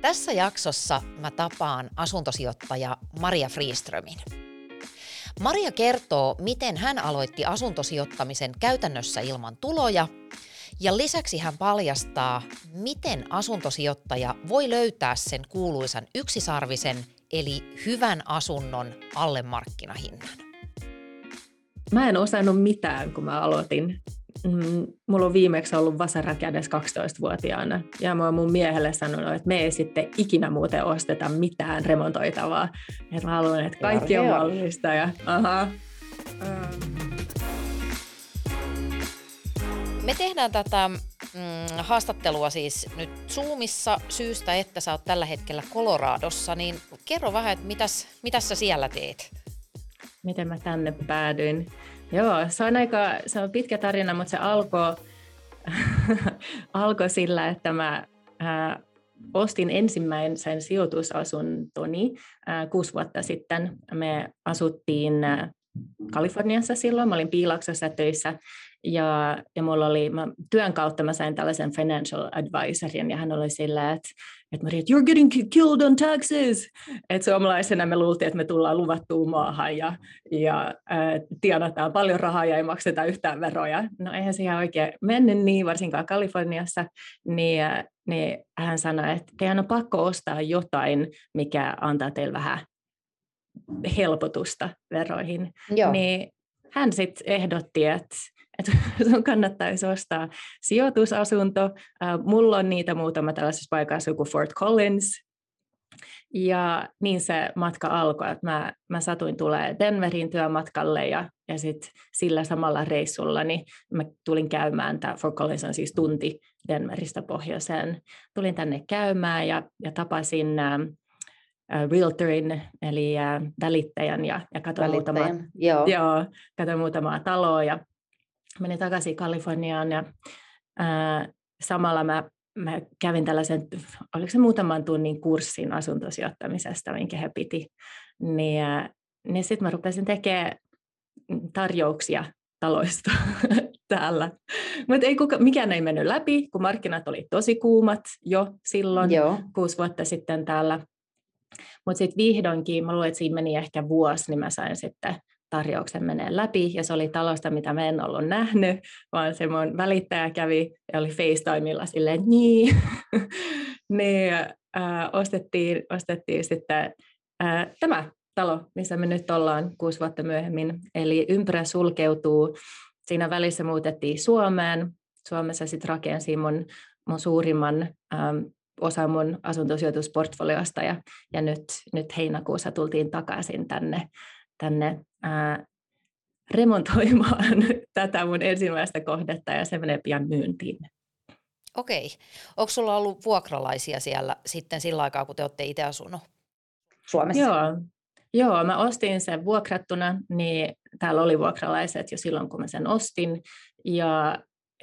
Tässä jaksossa mä tapaan asuntosijoittaja Maria Friströmin. Maria kertoo, miten hän aloitti asuntosijoittamisen käytännössä ilman tuloja ja lisäksi hän paljastaa, miten asuntosijoittaja voi löytää sen kuuluisan yksisarvisen eli hyvän asunnon alle markkinahinnan. Mä en osannut mitään, kun mä aloitin mm, mulla on viimeksi ollut vasara kädessä 12-vuotiaana, ja mä oon mun miehelle sanonut, että me ei sitten ikinä muuten osteta mitään remontoitavaa. Että mä haluan, että kaikki on mahdollista. Ja, aha. Me tehdään tätä mm, haastattelua siis nyt Zoomissa syystä, että sä oot tällä hetkellä Coloradossa, niin kerro vähän, että mitäs, mitäs sä siellä teet? Miten mä tänne päädyin? Joo, se on aika se on pitkä tarina, mutta se alkoi alko sillä, että mä ää, ostin ensimmäisen sijoitusasuntoni ää, kuusi vuotta sitten. Me asuttiin ää, Kaliforniassa silloin, mä olin Piilaksossa töissä ja, ja mulla oli, mä, työn kautta mä sain tällaisen financial advisorin ja hän oli sillä, että että Maria, you're getting killed on taxes. Että suomalaisena me luultiin, että me tullaan luvattuun maahan ja, ja äh, tienataan paljon rahaa ja ei makseta yhtään veroja. No eihän se ihan oikein mennyt niin, varsinkaan Kaliforniassa. Niin, äh, niin hän sanoi, että teidän on pakko ostaa jotain, mikä antaa teille vähän helpotusta veroihin. Joo. Niin hän sitten ehdotti, että että sun kannattaisi ostaa sijoitusasunto. Mulla on niitä muutama tällaisessa paikassa kuin Fort Collins, ja niin se matka alkoi, että mä, mä satuin tulee Denverin työmatkalle ja, ja sitten sillä samalla reissulla niin mä tulin käymään, tämä Fort Collins on siis tunti Denveristä pohjoiseen, tulin tänne käymään ja, ja tapasin ä, realtorin, eli ä, välittäjän ja, ja katsoin, muutama, joo. Joo, katsoin muutamaa taloa ja menin takaisin Kaliforniaan ja ää, samalla mä, mä kävin tällaisen, oliko se muutaman tunnin kurssin asuntosijoittamisesta, minkä he piti, niin, niin sitten mä rupesin tekemään tarjouksia taloista täällä. Mutta ei kuka, mikään ei mennyt läpi, kun markkinat oli tosi kuumat jo silloin, Joo. kuusi vuotta sitten täällä. Mutta sitten vihdoinkin, mä luulen, että siinä meni ehkä vuosi, niin mä sain sitten tarjouksen menee läpi, ja se oli talosta, mitä mä en ollut nähnyt, vaan se mun välittäjä kävi ja oli FaceTimeilla silleen, niin, niin äh, ostettiin, ostettiin sitten äh, tämä talo, missä me nyt ollaan kuusi vuotta myöhemmin, eli ympärä sulkeutuu, siinä välissä muutettiin Suomeen, Suomessa sitten rakensin mun, mun suurimman ähm, osa mun asuntosijoitusportfoliosta ja, ja nyt, nyt heinäkuussa tultiin takaisin tänne tänne ää, remontoimaan tätä mun ensimmäistä kohdetta ja se menee pian myyntiin. Okei. Onko sulla ollut vuokralaisia siellä sitten sillä aikaa, kun te olette itse asunut Suomessa? Joo. Joo, mä ostin sen vuokrattuna, niin täällä oli vuokralaiset jo silloin, kun mä sen ostin. Ja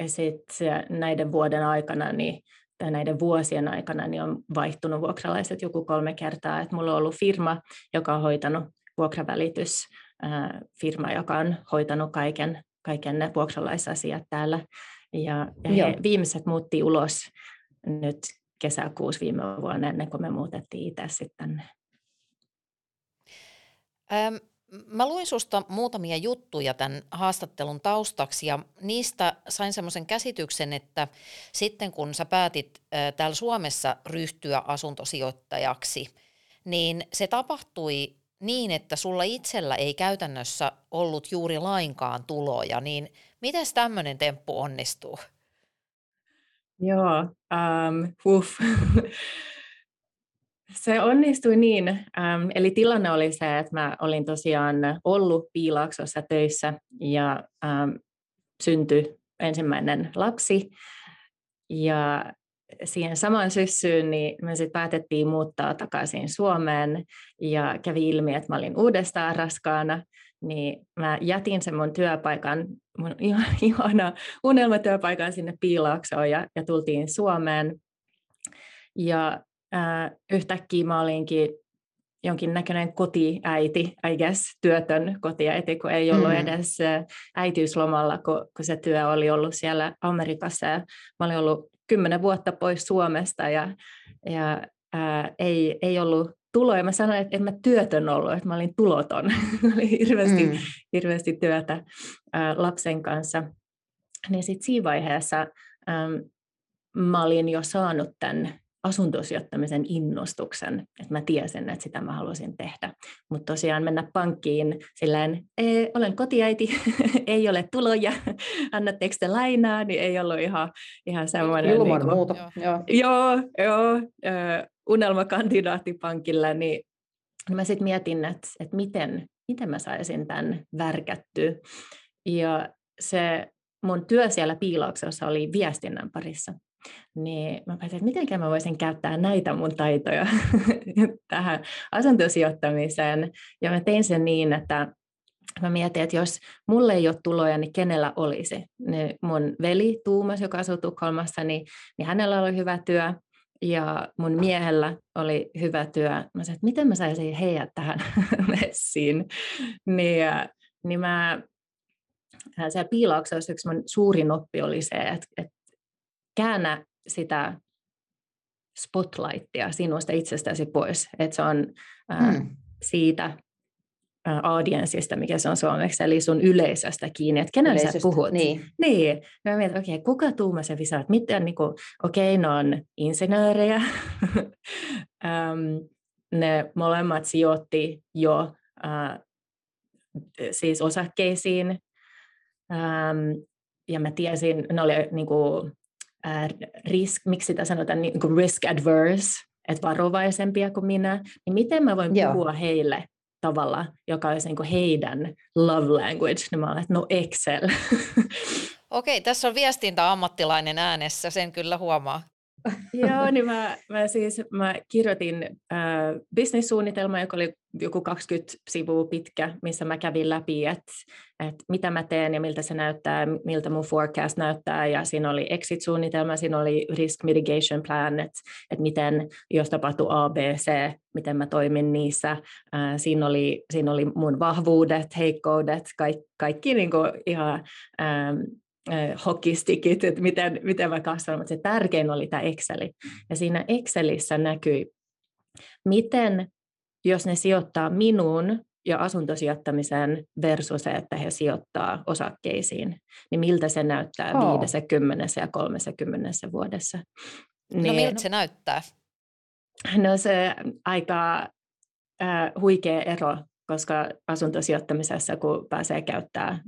sitten näiden vuoden aikana, niin, tai näiden vuosien aikana, niin on vaihtunut vuokralaiset joku kolme kertaa. Et mulla on ollut firma, joka on hoitanut vuokravälitysfirma, joka on hoitanut kaiken, kaiken ne vuokralaisasiat täällä. Ja, ja he viimeiset muutti ulos nyt kesäkuussa viime vuonna ennen kuin me muutettiin itse sitten tänne. Ähm, mä luin susta muutamia juttuja tämän haastattelun taustaksi ja niistä sain semmoisen käsityksen, että sitten kun sä päätit äh, täällä Suomessa ryhtyä asuntosijoittajaksi, niin se tapahtui niin, että sulla itsellä ei käytännössä ollut juuri lainkaan tuloja, niin miten tämmöinen temppu onnistuu? Joo, um, uff. Se onnistui niin. Um, eli tilanne oli se, että mä olin tosiaan ollut Piilaksossa töissä ja um, syntyi ensimmäinen lapsi. Ja siihen samaan syssyyn niin me sitten päätettiin muuttaa takaisin Suomeen ja kävi ilmi, että mä olin uudestaan raskaana, niin mä jätin sen mun työpaikan, mun ihana unelmatyöpaikan sinne Piilaaksoon ja, ja tultiin Suomeen. Ja äh, yhtäkkiä mä olinkin jonkinnäköinen kotiäiti, I guess, työtön kotiäiti, kun ei ollut mm. edes äitiyslomalla, kun, kun se työ oli ollut siellä Amerikassa. Ja mä olin ollut kymmenen vuotta pois Suomesta ja, ja ää, ei, ei ollut tuloja. Mä sanoin, että en mä työtön ollut, että mä olin tuloton. oli hirveästi, mm. hirveästi työtä ää, lapsen kanssa. Niin sitten siinä vaiheessa äm, mä olin jo saanut tämän asuntosijoittamisen innostuksen, että mä tiesin, että sitä mä halusin tehdä. Mutta tosiaan mennä pankkiin silleen, olen kotiäiti, ei ole tuloja, annatteko te lainaa, niin ei ollut ihan, ihan semmoinen... Ilman niin kuin, muuta. Joo, joo, joo unelmakandidaatti pankilla, niin, niin mä sitten mietin, että, että miten, miten mä saisin tämän värkättyä. Ja se mun työ siellä piilauksessa oli viestinnän parissa niin mä päätin, että miten mä voisin käyttää näitä mun taitoja tähän asuntosijoittamiseen. Ja mä tein sen niin, että mä mietin, että jos mulle ei ole tuloja, niin kenellä olisi. Niin mun veli Tuumas, joka asuu Tukholmassa, niin, niin hänellä oli hyvä työ. Ja mun miehellä oli hyvä työ. Mä sanoin, että miten mä saisin heidät tähän messiin. Niin, niin mä siellä piilauksessa yksi mun suurin oppi oli se, että, että käännä sitä spotlightia sinusta itsestäsi pois. Että se on ää, hmm. siitä ää, audienssista, mikä se on suomeksi, eli sun yleisöstä kiinni, että kenellä sä puhut. Niin. niin. Mä mietin, okei, okay, kuka tuuma se visaa, että miten, niin okei, okay, ne on insinöörejä, ne molemmat sijoitti jo ää, siis osakkeisiin, ähm, ja mä tiesin, ne oli niin kuin, risk, miksi sitä sanotaan, niin kuin risk adverse, että varovaisempia kuin minä, niin miten mä voin Joo. puhua heille tavalla, joka olisi niin kuin heidän love language, niin mä olen, että no Excel. Okei, tässä on viestintäammattilainen äänessä, sen kyllä huomaa. Joo, niin mä, mä siis mä kirjoitin äh, bisnissuunnitelma, joka oli joku 20 sivua pitkä, missä mä kävin läpi, että et mitä mä teen ja miltä se näyttää, miltä mun forecast näyttää, ja siinä oli exit-suunnitelma, siinä oli risk mitigation plan, että et miten, jos tapahtuu A, B, C, miten mä toimin niissä. Äh, siinä, oli, siinä oli mun vahvuudet, heikkoudet, kaikki, kaikki niin ihan ähm, hokistikit, että miten, miten mä kasvan, mutta se tärkein oli tämä Exceli. Ja siinä Excelissä näkyi, miten, jos ne sijoittaa minuun ja asuntosijoittamiseen versus se, että he sijoittaa osakkeisiin, niin miltä se näyttää oh. 50 ja 30 vuodessa. No niin, miltä se näyttää? No se aika äh, huikea ero koska asuntosijoittamisessa, kun pääsee käyttämään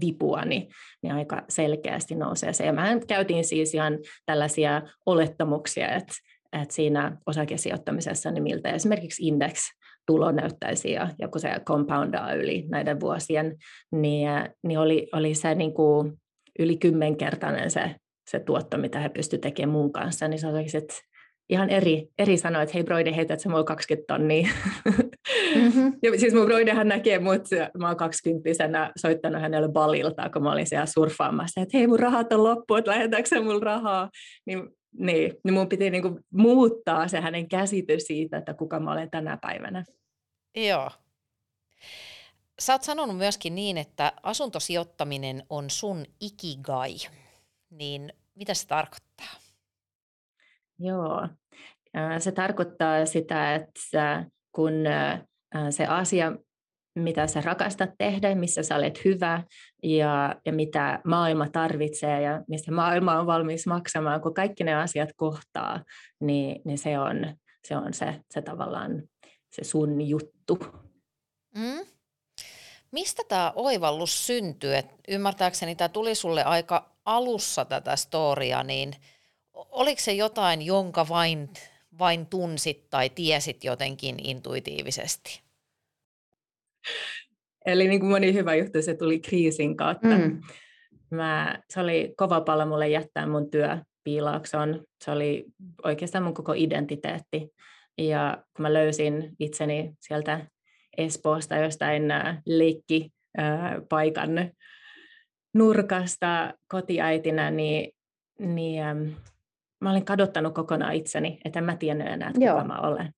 vipua, niin, niin aika selkeästi nousee se. Ja mehän käytiin siis ihan tällaisia olettamuksia, että, että siinä osakesijoittamisessa, niin miltä esimerkiksi index tulo näyttäisi ja, ja kun se compoundaa yli näiden vuosien, niin, niin oli, oli se niin kuin yli kymmenkertainen se, se tuotto, mitä he pystyivät tekemään mun kanssa, niin se olisi, että ihan eri, eri sanoa, että hei broide, heität sä mulla 20 tonnia. Mm-hmm. ja siis mun broidehan näkee mut, mä oon 20 soittanut hänelle balilta, kun mä olin siellä surffaamassa, että hei mun rahat on loppu, että lähetäänkö sä mulla rahaa. Niin, niin, niin mun piti niinku muuttaa se hänen käsitys siitä, että kuka mä olen tänä päivänä. Joo. Sä oot sanonut myöskin niin, että asuntosijoittaminen on sun ikigai. Niin mitä se tarkoittaa? Joo, se tarkoittaa sitä, että kun se asia, mitä sä rakastat tehdä, missä sä olet hyvä ja, ja mitä maailma tarvitsee ja mistä maailma on valmis maksamaan, kun kaikki ne asiat kohtaa, niin, niin se on se, on se, se tavallaan se sun juttu. Mm. Mistä tämä oivallus syntyy? Et ymmärtääkseni tämä tuli sulle aika alussa tätä storia, niin – oliko se jotain, jonka vain, vain tunsit tai tiesit jotenkin intuitiivisesti? Eli niin kuin moni hyvä juttu, se tuli kriisin kautta. Mm. Mä, se oli kova pala mulle jättää mun työ piilaakson. Se oli oikeastaan mun koko identiteetti. Ja kun mä löysin itseni sieltä Espoosta jostain äh, leikki paikan nurkasta kotiäitinä, niin, niin mä olin kadottanut kokonaan itseni, että en mä tiennyt enää, että kuka mä olen.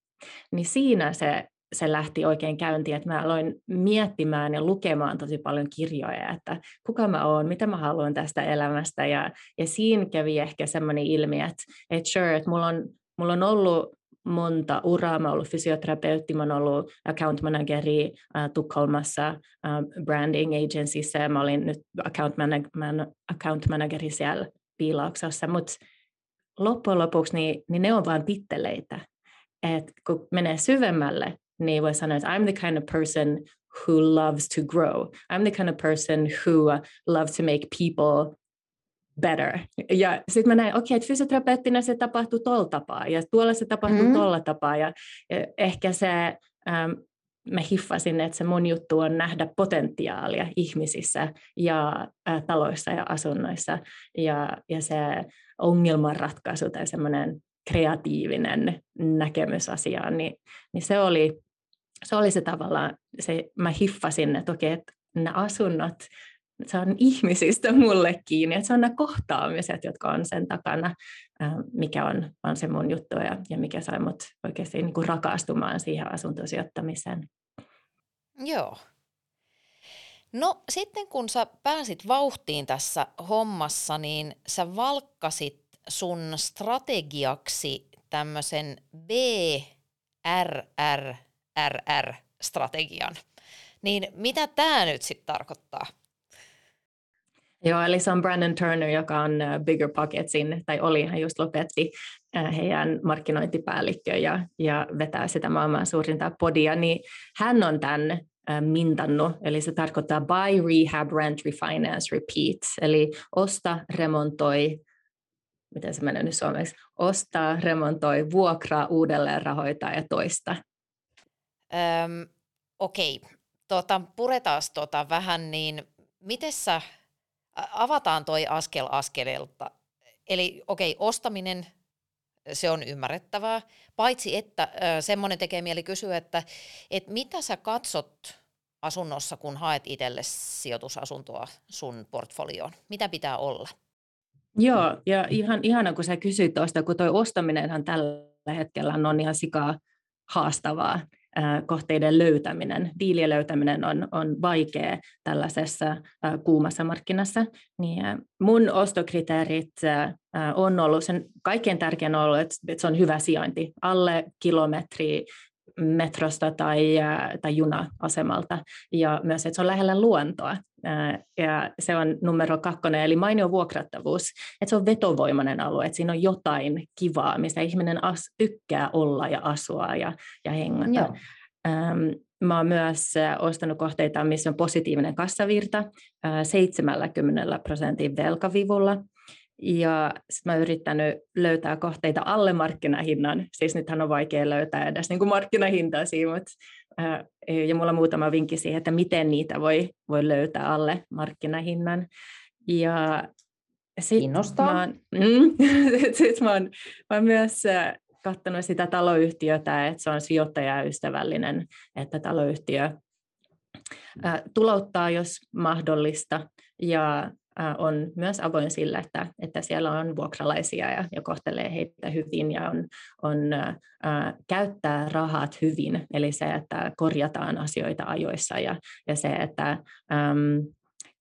Niin siinä se, se lähti oikein käyntiin, että mä aloin miettimään ja lukemaan tosi paljon kirjoja, että kuka mä oon, mitä mä haluan tästä elämästä. Ja, ja siinä kävi ehkä semmoinen ilmi, että, että sure, että mulla on, mulla on ollut monta uraa. Mä oon ollut fysioterapeutti, mä oon ollut account manageri äh, Tukholmassa äh, branding agencyssä ja mä olin nyt account, manag- man, account manageri siellä Piilaaksossa, mutta loppujen lopuksi niin, niin ne on vain titteleitä. Et kun menee syvemmälle, niin voi sanoa, että I'm the kind of person who loves to grow. I'm the kind of person who loves to make people better. Ja sitten mä näin, okei, okay, että fysioterapeuttina se tapahtuu tuolla tapaa, ja tuolla se tapahtuu mm-hmm. tuolla tapaa, ja, ja ehkä se, ähm, mä hiffasin, että se mun juttu on nähdä potentiaalia ihmisissä ja äh, taloissa ja asunnoissa, ja, ja se ongelmanratkaisu tai semmoinen kreatiivinen näkemys asiaan, niin, niin se, oli, se oli se tavallaan, se, mä hiffasin, että okei, että nämä asunnot, se on ihmisistä mulle kiinni, että se on nämä kohtaamiset, jotka on sen takana, mikä on, on se mun juttu ja, ja mikä sai mut oikeasti niin kuin rakastumaan siihen asuntosijoittamiseen. Joo. No sitten kun sä pääsit vauhtiin tässä hommassa, niin sä valkkasit sun strategiaksi tämmöisen BRRRR-strategian. Niin mitä tämä nyt sitten tarkoittaa? Joo, eli se on Brandon Turner, joka on Bigger Pocketsin, tai oli, hän just lopetti heidän markkinointipäällikkö ja, ja vetää sitä maailman suurinta podia, niin hän on tämän mintannut, eli se tarkoittaa buy, rehab, rent, refinance, repeat, eli osta, remontoi, miten se menee nyt suomeksi, ostaa, remontoi, vuokraa, uudelleen rahoittaa ja toista. Öm, okei, tota, puretaan tota vähän, niin miten sä avataan toi askel askeleelta. Eli okei, ostaminen, se on ymmärrettävää, paitsi että semmoinen tekee mieli kysyä, että, että mitä sä katsot asunnossa, kun haet itselle sijoitusasuntoa sun portfolioon? Mitä pitää olla? Joo, ja ihan ihana, kun sä kysyit tuosta, kun toi ostaminenhan tällä hetkellä on ihan sikaa haastavaa kohteiden löytäminen, diilien löytäminen on, on vaikea tällaisessa kuumassa markkinassa. Niin mun ostokriteerit on ollut, sen kaikkein tärkein on ollut, että se on hyvä sijainti, alle kilometri metrosta tai, tai juna-asemalta ja myös, että se on lähellä luontoa. Ja se on numero kakkonen, eli mainio vuokrattavuus, että se on vetovoimainen alue, että siinä on jotain kivaa, mistä ihminen as, tykkää olla ja asua ja, ja hengata. Joo. Mä oon myös ostanut kohteita, missä on positiivinen kassavirta 70 prosentin velkavivulla. Ja mä oon yrittänyt löytää kohteita alle markkinahinnan. Siis nythän on vaikea löytää edes niin kuin markkinahintaa siinä, mutta, ää, ja mulla on muutama vinkki siihen, että miten niitä voi, voi löytää alle markkinahinnan. Ja sit Mä oon, mm, sit mä oon, mä oon myös katsonut sitä taloyhtiötä, että se on sijoittajaystävällinen, että taloyhtiö tulouttaa, jos mahdollista, ja on myös avoin sillä, että, että siellä on vuokralaisia ja, ja kohtelee heitä hyvin ja on, on ää, käyttää rahat hyvin, eli se, että korjataan asioita ajoissa ja, ja se, että äm,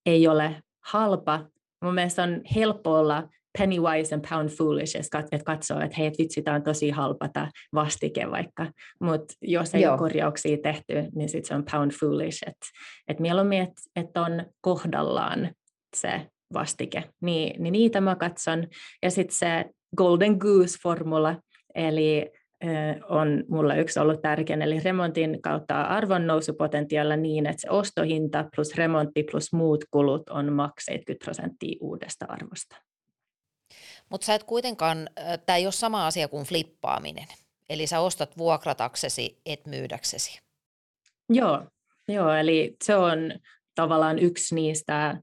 ei ole halpa. Mun mielestä on helppo olla penny wise and pound foolish, että katsoo, että hei, vitsi, tämä on tosi halpata vastike vaikka, mutta jos ei Joo. ole korjauksia tehty, niin sitten se on pound foolish, että et mieluummin, että et on kohdallaan se vastike, niin, niin niitä mä katson. Ja sitten se Golden Goose-formula, eli on mulla yksi ollut tärkeä, eli remontin kautta arvonnousupotentiaalla niin, että se ostohinta plus remontti plus muut kulut on maks 70 prosenttia uudesta arvosta. Mutta sä et kuitenkaan, tämä ei ole sama asia kuin flippaaminen. Eli sä ostat vuokrataksesi, et myydäksesi. Joo, joo eli se on tavallaan yksi niistä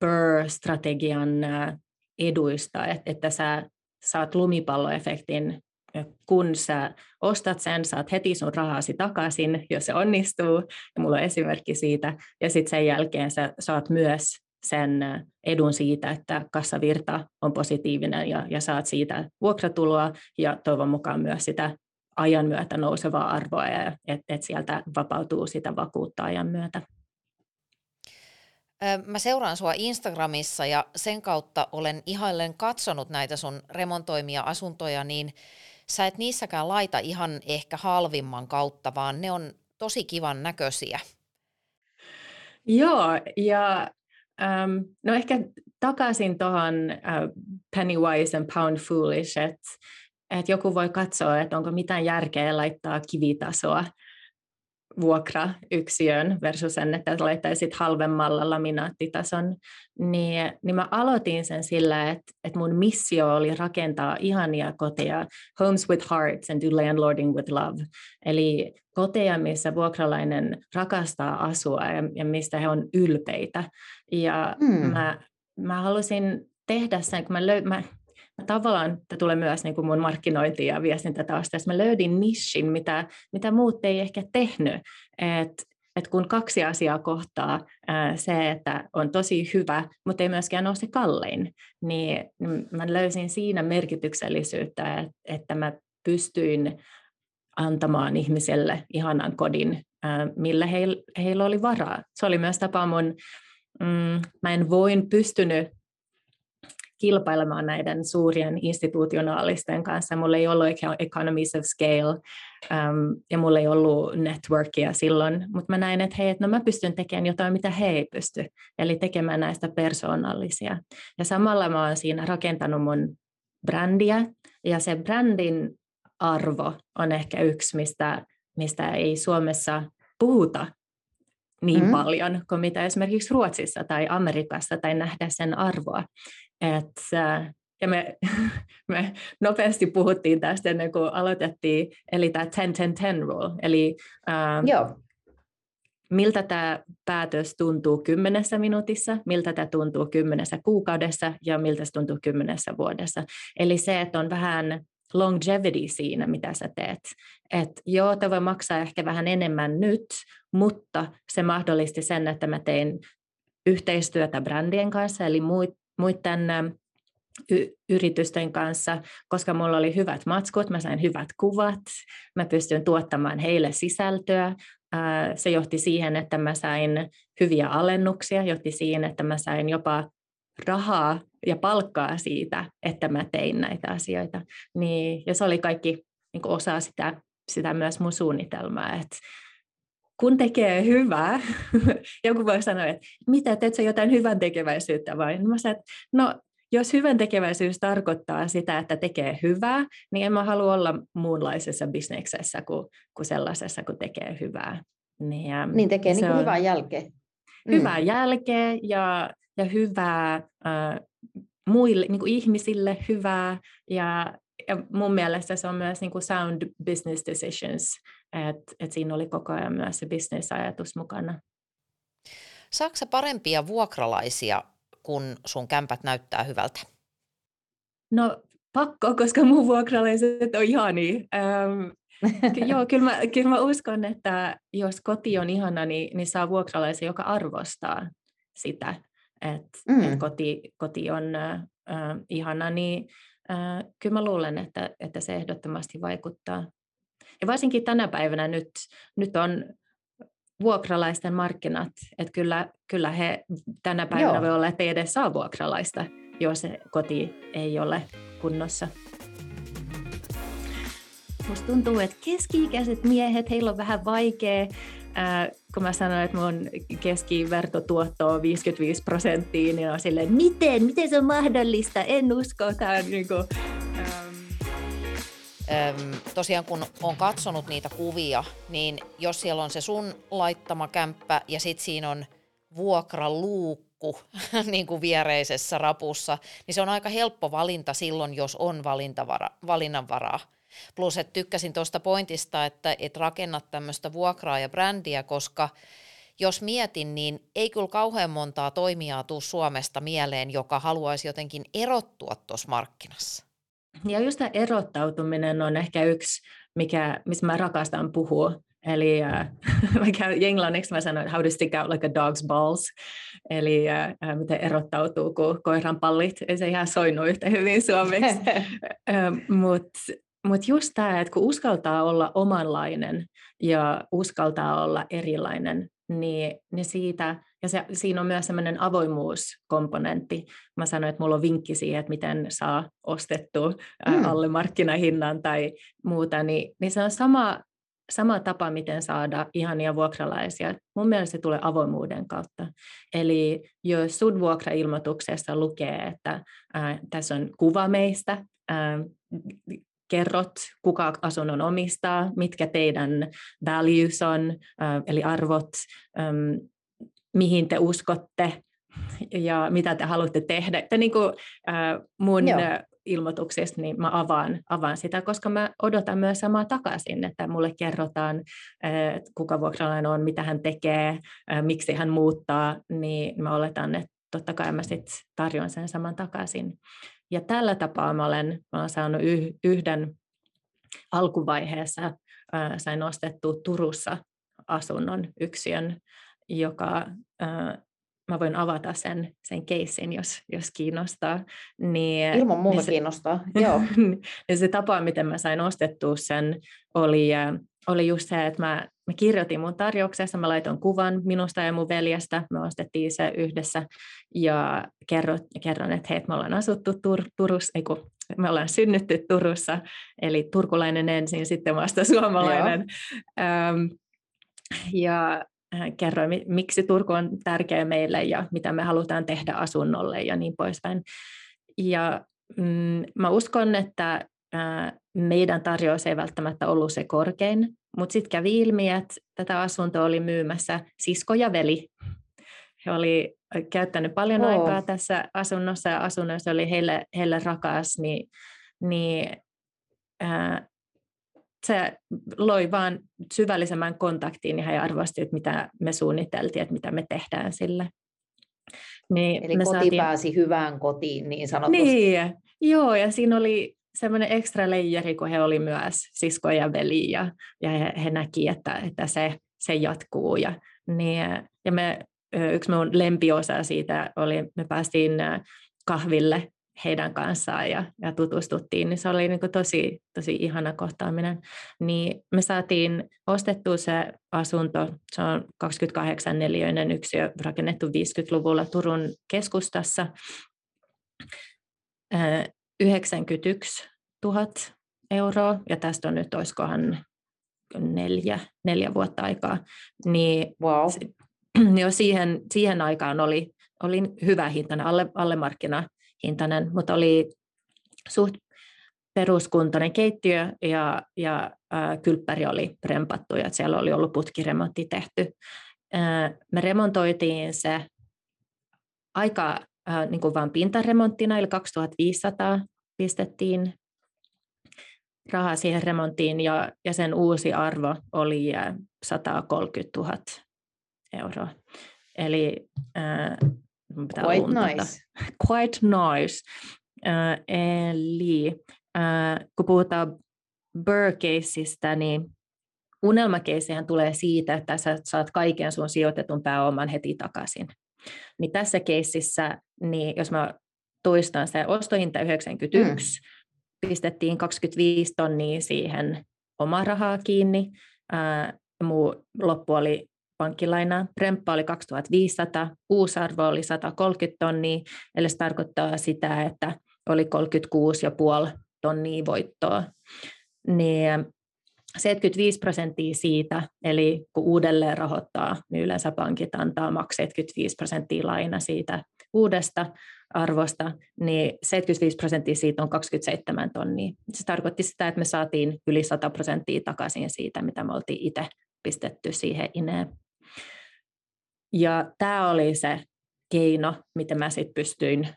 BRR-strategian äh, eduista, että, että sä saat lumipalloefektin, kun sä ostat sen, saat heti sun rahasi takaisin, jos se onnistuu, ja mulla on esimerkki siitä, ja sitten sen jälkeen sä saat myös sen edun siitä, että kassavirta on positiivinen ja, ja saat siitä vuokratuloa. Ja toivon mukaan myös sitä ajan myötä nousevaa arvoa ja että et sieltä vapautuu sitä vakuutta ajan myötä. Mä seuraan sua Instagramissa ja sen kautta olen ihaillen katsonut näitä sun remontoimia asuntoja, niin sä et niissäkään laita ihan ehkä halvimman kautta, vaan ne on tosi kivan näköisiä. Joo, ja um, no ehkä takaisin tuohon uh, penny wise and pound foolish, että et joku voi katsoa, että onko mitään järkeä laittaa kivitasoa vuokrayksiön versus sen, että laittaisit halvemmalla laminaattitason, niin, niin mä aloitin sen sillä, että, että mun missio oli rakentaa ihania koteja, homes with hearts and do landlording with love. Eli koteja, missä vuokralainen rakastaa asua ja, ja mistä he on ylpeitä. Ja mm. mä, mä halusin tehdä sen, kun mä, löy, mä tavallaan tämä tulee myös niin kuin mun markkinointi- ja viestintätausta, mä löydin nishin, mitä, mitä muut ei ehkä tehnyt. Et, et kun kaksi asiaa kohtaa, se, että on tosi hyvä, mutta ei myöskään ole se kallein, niin, mä löysin siinä merkityksellisyyttä, että, että mä pystyin antamaan ihmiselle ihanan kodin, millä heillä, heillä oli varaa. Se oli myös tapa mun, mm, mä en voin pystynyt kilpailemaan näiden suurien institutionaalisten kanssa. Mulla ei ollut economies of scale um, ja mulla ei ollut networkia silloin, mutta mä näin, että hei, että no mä pystyn tekemään jotain, mitä he ei pysty, eli tekemään näistä persoonallisia. Ja samalla mä oon siinä rakentanut mun brändiä, ja se brändin arvo on ehkä yksi, mistä, mistä ei Suomessa puhuta niin mm. paljon kuin mitä esimerkiksi Ruotsissa tai Amerikassa tai nähdä sen arvoa. Et, ja me, me nopeasti puhuttiin tästä ennen kuin aloitettiin, eli tämä 10-10-10 rule, eli ähm, Joo. miltä tämä päätös tuntuu kymmenessä minuutissa, miltä tämä tuntuu kymmenessä kuukaudessa ja miltä se tuntuu kymmenessä vuodessa. Eli se, että on vähän longevity siinä, mitä sä teet. Että joo, tämä voi maksaa ehkä vähän enemmän nyt, mutta se mahdollisti sen, että mä tein yhteistyötä brändien kanssa, eli muit, muiden y- yritysten kanssa, koska mulla oli hyvät matskut, mä sain hyvät kuvat, mä pystyin tuottamaan heille sisältöä. Se johti siihen, että mä sain hyviä alennuksia, johti siihen, että mä sain jopa rahaa ja palkkaa siitä, että mä tein näitä asioita. Niin, ja se oli kaikki niin osa sitä, sitä myös mun suunnitelmaa, että kun tekee hyvää, joku voi sanoa, että mitä, teet sä jotain hyvän tekeväisyyttä vai? No mä sanoin, että no jos hyvän tekeväisyys tarkoittaa sitä, että tekee hyvää, niin en mä halua olla muunlaisessa bisneksessä kuin, kuin sellaisessa, kun tekee hyvää. Niin, niin tekee niin on hyvää jälkeä. Hyvää mm. jälkeä ja, ja hyvää äh, muille niin kuin ihmisille hyvää ja, ja mun mielestä se on myös niin kuin sound business decisions, että et siinä oli koko ajan myös se business-ajatus mukana. Saatko parempia vuokralaisia, kun sun kämpät näyttää hyvältä? No pakko, koska mun vuokralaiset on ihani. Ähm, joo, kyllä mä, kyllä mä uskon, että jos koti on ihana, niin, niin saa vuokralaisen, joka arvostaa sitä, että mm. et koti, koti on äh, ihana, niin äh, kyllä mä luulen, että, että se ehdottomasti vaikuttaa. Ja varsinkin tänä päivänä nyt, nyt on vuokralaisten markkinat, että kyllä, kyllä he tänä päivänä Joo. voi olla, että ei edes saa vuokralaista, jos se koti ei ole kunnossa. Musta tuntuu, että keski-ikäiset miehet, heillä on vähän vaikea, äh, kun mä sanoin, että mun keskivertotuotto on 55 prosenttia, niin on silleen, miten, miten se on mahdollista, en usko, tämä on niin kuin, Öm, tosiaan kun on katsonut niitä kuvia, niin jos siellä on se sun laittama kämppä ja sitten siinä on vuokraluukku niin kuin viereisessä rapussa, niin se on aika helppo valinta silloin, jos on valintavara, valinnanvaraa. Plus, että tykkäsin tuosta pointista, että et rakennat tämmöistä vuokraa ja brändiä, koska jos mietin, niin ei kyllä kauhean montaa toimijaa tuu Suomesta mieleen, joka haluaisi jotenkin erottua tuossa markkinassa. Ja just tämä erottautuminen on ehkä yksi, mikä, missä mä rakastan puhua. Eli äh, englanniksi mä sanoin, how to stick out like a dog's balls, eli äh, miten erottautuu kuin koiran pallit. Ei se ihan soinut yhtä hyvin suomeksi. äh, Mutta mut just tämä, että kun uskaltaa olla omanlainen ja uskaltaa olla erilainen, niin, niin siitä, ja se, siinä on myös sellainen avoimuuskomponentti. Mä sanoin, että mulla on vinkki siihen, että miten saa ostettua mm. alle markkinahinnan tai muuta, niin, niin se on sama, sama tapa, miten saada ihania vuokralaisia. Mun mielestä se tulee avoimuuden kautta. Eli jos sun vuokrailmoituksessa lukee, että ää, tässä on kuva meistä, ää, kerrot, kuka asunnon omistaa, mitkä teidän values on, eli arvot, mihin te uskotte ja mitä te haluatte tehdä. Että niin kuin, ää, mun Joo ilmoituksista, niin mä avaan, avaan sitä, koska mä odotan myös samaa takaisin, että mulle kerrotaan, että kuka vuokralainen on, mitä hän tekee, miksi hän muuttaa, niin mä oletan, että totta kai mä sitten tarjoan sen saman takaisin. Ja tällä tapaa mä olen, mä olen saanut yhden alkuvaiheessa, sain ostettua Turussa asunnon yksiön, joka mä voin avata sen, sen keissin, jos, jos kiinnostaa. Niin, Ilman muuta niin se, kiinnostaa, joo. ja se tapa, miten mä sain ostettua sen, oli, oli just se, että mä, mä kirjoitin mun tarjouksessa, mä laitoin kuvan minusta ja mun veljestä, me ostettiin se yhdessä, ja kerron, kerron että hei, me ollaan asuttu Tur- Turussa, ei kun, me ollaan synnytty Turussa, eli turkulainen ensin, sitten vasta suomalainen. Ähm, ja Äh, kerroin, miksi Turku on tärkeä meille ja mitä me halutaan tehdä asunnolle ja niin poispäin. Ja mm, mä uskon, että äh, meidän tarjous ei välttämättä ollut se korkein, mutta sitten kävi ilmi, että tätä asuntoa oli myymässä sisko ja veli. He oli käyttänyt paljon oh. aikaa tässä asunnossa ja asunnossa oli heille, heille rakas, niin, niin äh, se loi vaan syvällisemmän kontaktiin ja he arvosti, että mitä me suunniteltiin, että mitä me tehdään sille. Niin Eli me koti saatiin... pääsi hyvään kotiin niin sanotusti. Niin, joo, ja siinä oli semmoinen ekstra leijeri, kun he oli myös sisko ja veli, ja, ja he, he näki, että, että se, se jatkuu. Ja, niin, ja me, yksi mun lempiosa siitä oli, me päästiin kahville heidän kanssaan ja, ja tutustuttiin, niin se oli niin kuin tosi, tosi ihana kohtaaminen. Niin me saatiin ostettua se asunto, se on 28 neliöinen yksiö, rakennettu 50-luvulla Turun keskustassa, 91 000 euroa, ja tästä on nyt, olisikohan neljä, neljä vuotta aikaa, niin wow. jo siihen, siihen aikaan oli, oli hyvä hintainen, alle, alle markkina hintainen, mutta oli suht peruskuntainen keittiö ja, ja ää, kylppäri oli rempattu ja siellä oli ollut putkiremontti tehty. Ää, me remontoitiin se aika ää, niin kuin vain pintaremonttina, eli 2500 pistettiin rahaa siihen remonttiin ja, ja sen uusi arvo oli 130 000 euroa. Eli ää, Quite nice. Quite nice. Uh, eli uh, kun puhutaan Burr-keissistä, niin unelmakeissihän tulee siitä, että sä saat kaiken sun sijoitetun pääoman heti takaisin. Niin tässä keississä, niin jos mä toistan se ostohinta 91, mm. pistettiin 25 tonnia siihen omaa rahaa kiinni, ää, muu loppu oli pankkilaina. Remppa oli 2500, uusarvo oli 130 tonnia, eli se tarkoittaa sitä, että oli 36,5 tonnia voittoa. Niin 75 prosenttia siitä, eli kun uudelleen rahoittaa, niin yleensä pankit antaa maks 75 prosenttia laina siitä uudesta arvosta, niin 75 prosenttia siitä on 27 tonnia. Se tarkoitti sitä, että me saatiin yli 100 prosenttia takaisin siitä, mitä me oltiin itse pistetty siihen ineen. Ja tämä oli se keino, miten mä sitten pystyin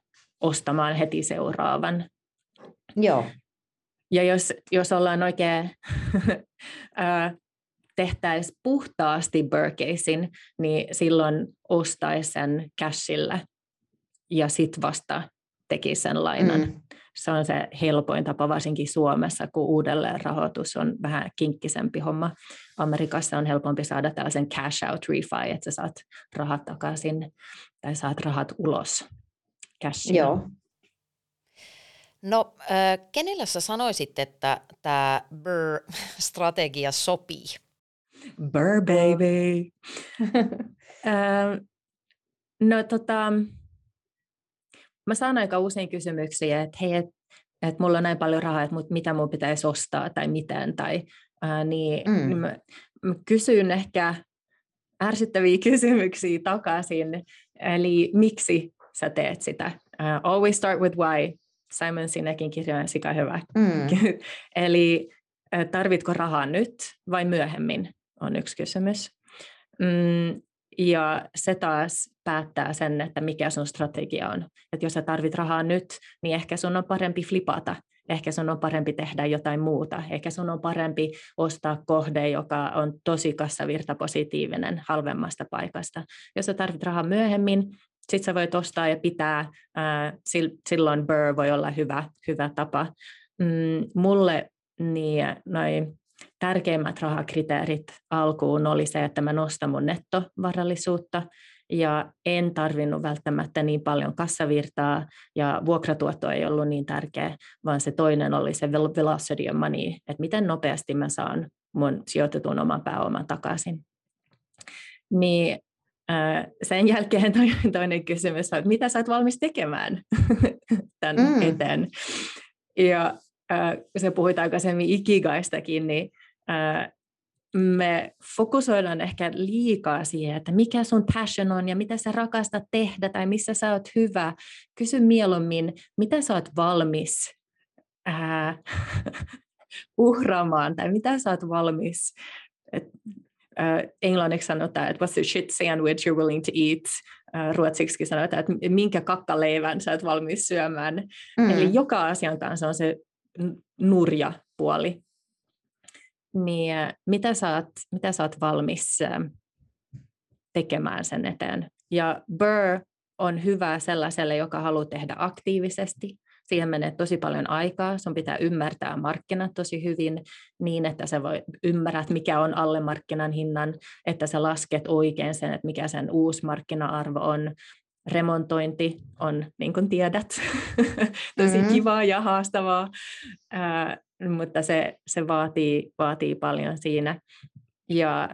ostamaan heti seuraavan. Joo. Ja jos, jos ollaan oikein tehtäisiin puhtaasti Burkeisin, niin silloin ostaisi sen cashilla ja sitten vasta teki sen lainan. Mm se on se helpoin tapa, varsinkin Suomessa, kun uudelleen rahoitus on vähän kinkkisempi homma. Amerikassa on helpompi saada tällaisen cash out refi, että sä saat rahat takaisin tai saat rahat ulos cashina. Joo. No, äh, kenellä sä sanoisit, että tämä Burr-strategia sopii? Burr baby. no tota, mä saan aika usein kysymyksiä, että hei, että et mulla on näin paljon rahaa, että mitä mun pitäisi ostaa tai miten, tai ää, niin, mm. niin mä, mä kysyn ehkä ärsyttäviä kysymyksiä takaisin, eli miksi sä teet sitä? Uh, always start with why. Simon Sinekin kirja on sika hyvä. Mm. eli tarvitko rahaa nyt vai myöhemmin, on yksi kysymys. Mm, ja se taas päättää sen, että mikä sun strategia on. Että jos sä tarvit rahaa nyt, niin ehkä sun on parempi flipata. Ehkä sun on parempi tehdä jotain muuta. Ehkä sun on parempi ostaa kohde, joka on tosi kassavirtapositiivinen halvemmasta paikasta. Jos sä tarvit rahaa myöhemmin, sit sä voit ostaa ja pitää. Silloin Burr voi olla hyvä, hyvä tapa. Mm, mulle niin noin tärkeimmät rahakriteerit alkuun oli se, että mä nostan mun nettovarallisuutta ja en tarvinnut välttämättä niin paljon kassavirtaa ja vuokratuotto ei ollut niin tärkeä, vaan se toinen oli se velocity of money, että miten nopeasti mä saan mun sijoitetun oman pääoman takaisin. Niin sen jälkeen toinen kysymys on, että mitä sä oot valmis tekemään tämän mm. eteen. Ja se puhuit aikaisemmin ikigaistakin, niin me fokusoidaan ehkä liikaa siihen, että mikä sun passion on ja mitä sä rakastat tehdä tai missä sä oot hyvä. Kysy mieluummin, mitä sä oot valmis ää, uhraamaan tai mitä sä oot valmis. Et, ää, englanniksi sanotaan, että what's the shit sandwich you're willing to eat. Ää, ruotsiksi sanotaan, että minkä kakkaleivän sä oot valmis syömään. Mm. Eli joka asian kanssa on se nurja puoli niin mitä sä oot, mitä sä oot valmis tekemään sen eteen. Ja Burr on hyvä sellaiselle, joka haluaa tehdä aktiivisesti. Siihen menee tosi paljon aikaa. Sun pitää ymmärtää markkinat tosi hyvin niin, että sä voi ymmärrät, mikä on alle markkinan hinnan, että sä lasket oikein sen, että mikä sen uusi markkina-arvo on. Remontointi on, niin kuin tiedät, tosi mm-hmm. kivaa ja haastavaa mutta se, se vaatii, vaatii paljon siinä. Ja,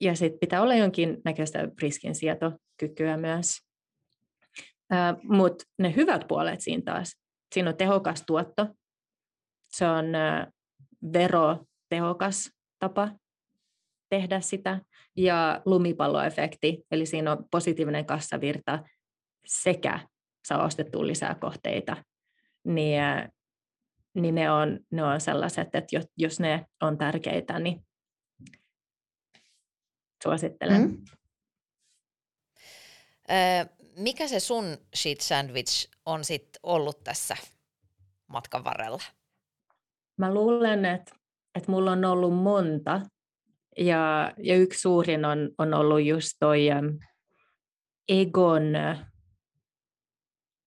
ja sitten pitää olla jonkin näköistä riskinsietokykyä myös. Mutta ne hyvät puolet siinä taas, siinä on tehokas tuotto, se on uh, verotehokas tapa tehdä sitä, ja lumipalloefekti, eli siinä on positiivinen kassavirta sekä saa ostettua lisää kohteita, niin niin ne on, ne on sellaiset, että jos, jos ne on tärkeitä, niin suosittelen. Mm. mikä se sun sheet sandwich on sit ollut tässä matkan varrella? Mä luulen, että, että mulla on ollut monta. Ja, ja yksi suurin on, on ollut just toi egon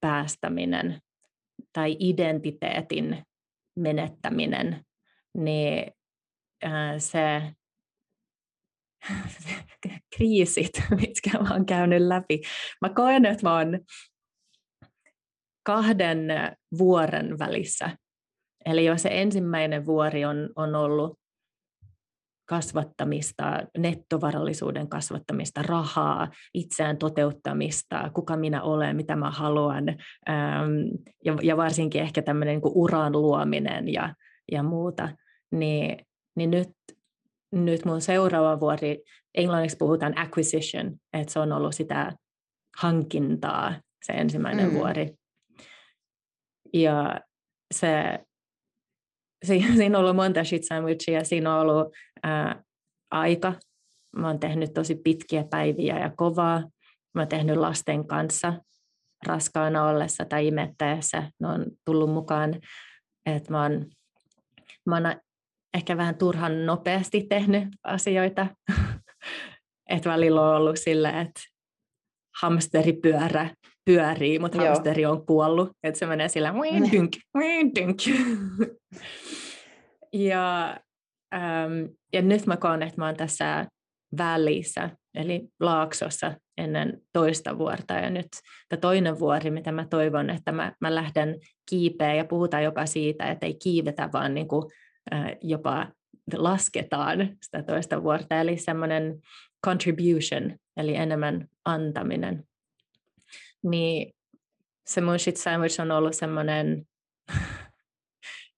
päästäminen tai identiteetin menettäminen, niin se kriisit, mitkä mä oon käynyt läpi. Mä koen, että mä oon kahden vuoren välissä. Eli jos se ensimmäinen vuori on, on ollut kasvattamista, nettovarallisuuden kasvattamista, rahaa, itseään toteuttamista, kuka minä olen, mitä mä haluan, ähm, ja, ja varsinkin ehkä tämmöinen niin uran luominen ja, ja muuta, niin, niin nyt, nyt mun seuraava vuori, englanniksi puhutaan acquisition, että se on ollut sitä hankintaa, se ensimmäinen mm. vuori. Ja se siinä on ollut monta shit sandwichia, siinä on ollut ää, aika. Mä oon tehnyt tosi pitkiä päiviä ja kovaa. Mä oon tehnyt lasten kanssa raskaana ollessa tai imettäessä. Ne on tullut mukaan, että mä oon, mä oon ehkä vähän turhan nopeasti tehnyt asioita. että välillä on ollut sillä, että hamsteripyörä pyörii, mutta Joo. hamsteri on kuollut, että se menee sillä dynk, dynk. ja, äm, ja nyt mä koen, että mä oon tässä välissä, eli laaksossa ennen toista vuorta. Ja nyt tämä toinen vuori, mitä mä toivon, että mä, mä lähden kiipeä ja puhutaan jopa siitä, että ei kiivetä, vaan niin kuin, äh, jopa lasketaan sitä toista vuorta, eli semmoinen contribution, eli enemmän antaminen. Niin se mun shit sandwich on ollut semmoinen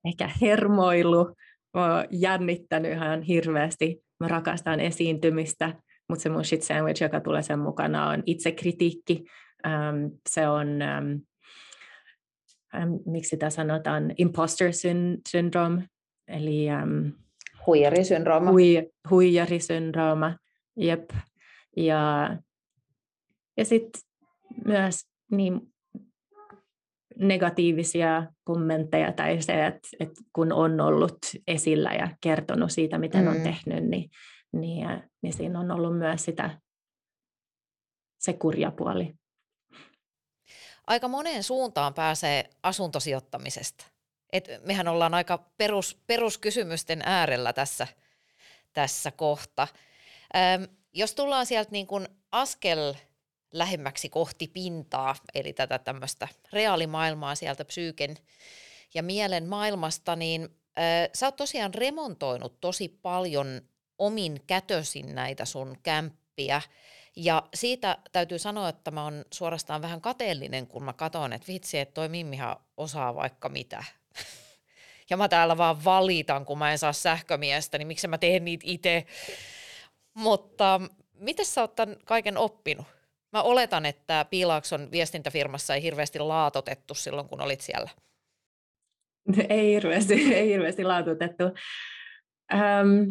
ehkä hermoilu, mä jännittänyt ihan hirveästi. Mä rakastan esiintymistä, mutta se mun shit sandwich, joka tulee sen mukana, on itsekritiikki. Um, se on, um, miksi sitä sanotaan, imposter syndrome, eli um, huijarisyndrooma. Hui, huijarisyndrooma, jep. Ja, ja sitten myös niin negatiivisia kommentteja tai se, että, että kun on ollut esillä ja kertonut siitä, miten mm. on tehnyt, niin, niin, niin siinä on ollut myös sitä se kurja puoli. Aika moneen suuntaan pääsee asuntosijoittamisesta. Et mehän ollaan aika perus, peruskysymysten äärellä tässä, tässä kohta. Öm, jos tullaan sieltä niin kuin askel lähemmäksi kohti pintaa, eli tätä tämmöistä reaalimaailmaa sieltä psyyken ja mielen maailmasta, niin äh, sä oot tosiaan remontoinut tosi paljon omin kätösin näitä sun kämppiä, ja siitä täytyy sanoa, että mä oon suorastaan vähän kateellinen, kun mä katson, että vitsi, että toi Mimmihan osaa vaikka mitä. ja mä täällä vaan valitan, kun mä en saa sähkömiestä, niin miksi mä teen niitä itse. Mutta miten sä oot tämän kaiken oppinut? Mä oletan, että Piilaakson viestintäfirmassa ei hirveästi laatotettu silloin, kun olit siellä. Ei hirveästi, ei hirveästi laatutettu. Ähm,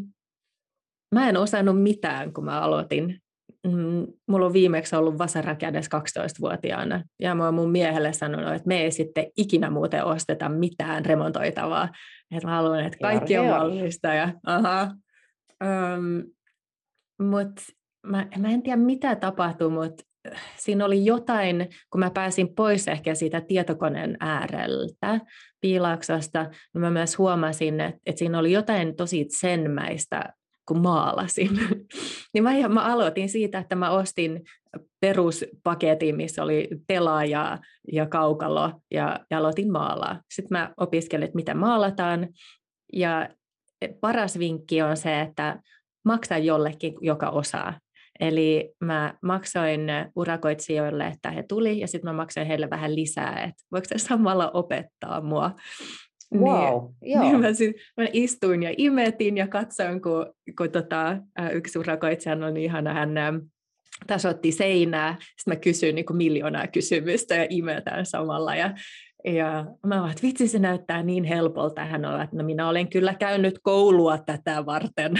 mä en osannut mitään, kun mä aloitin. Mm, mulla on viimeksi ollut vasara kädessä 12-vuotiaana, ja mä oon mun miehelle sanonut, että me ei sitten ikinä muuten osteta mitään remontoitavaa. Että mä haluan, että kaikki on valmista. Ja, aha. Um, Mutta mä, mä en tiedä, mitä tapahtui, mutta siinä oli jotain, kun mä pääsin pois ehkä siitä tietokoneen ääreltä piilaaksosta, niin mä myös huomasin, että, että siinä oli jotain tosi senmäistä, kun maalasin. niin mä, mä aloitin siitä, että mä ostin peruspaketin, missä oli pelaaja ja kaukalo, ja, ja aloitin maalaa. Sitten mä opiskelin, että mitä maalataan, ja paras vinkki on se, että maksa jollekin, joka osaa. Eli mä maksoin urakoitsijoille, että he tuli, ja sitten mä maksoin heille vähän lisää, että voiko se samalla opettaa mua. Wow, niin, joo. Niin mä, sit, mä istuin ja imetin ja katsoin, kun, kun tota, yksi urakoitsija on ihana, hän tasotti seinää. Sitten mä kysyin niin miljoonaa kysymystä ja imetän samalla. Ja ja mä vaan, että vitsi se näyttää niin helpolta. Hän on, että no minä olen kyllä käynyt koulua tätä varten.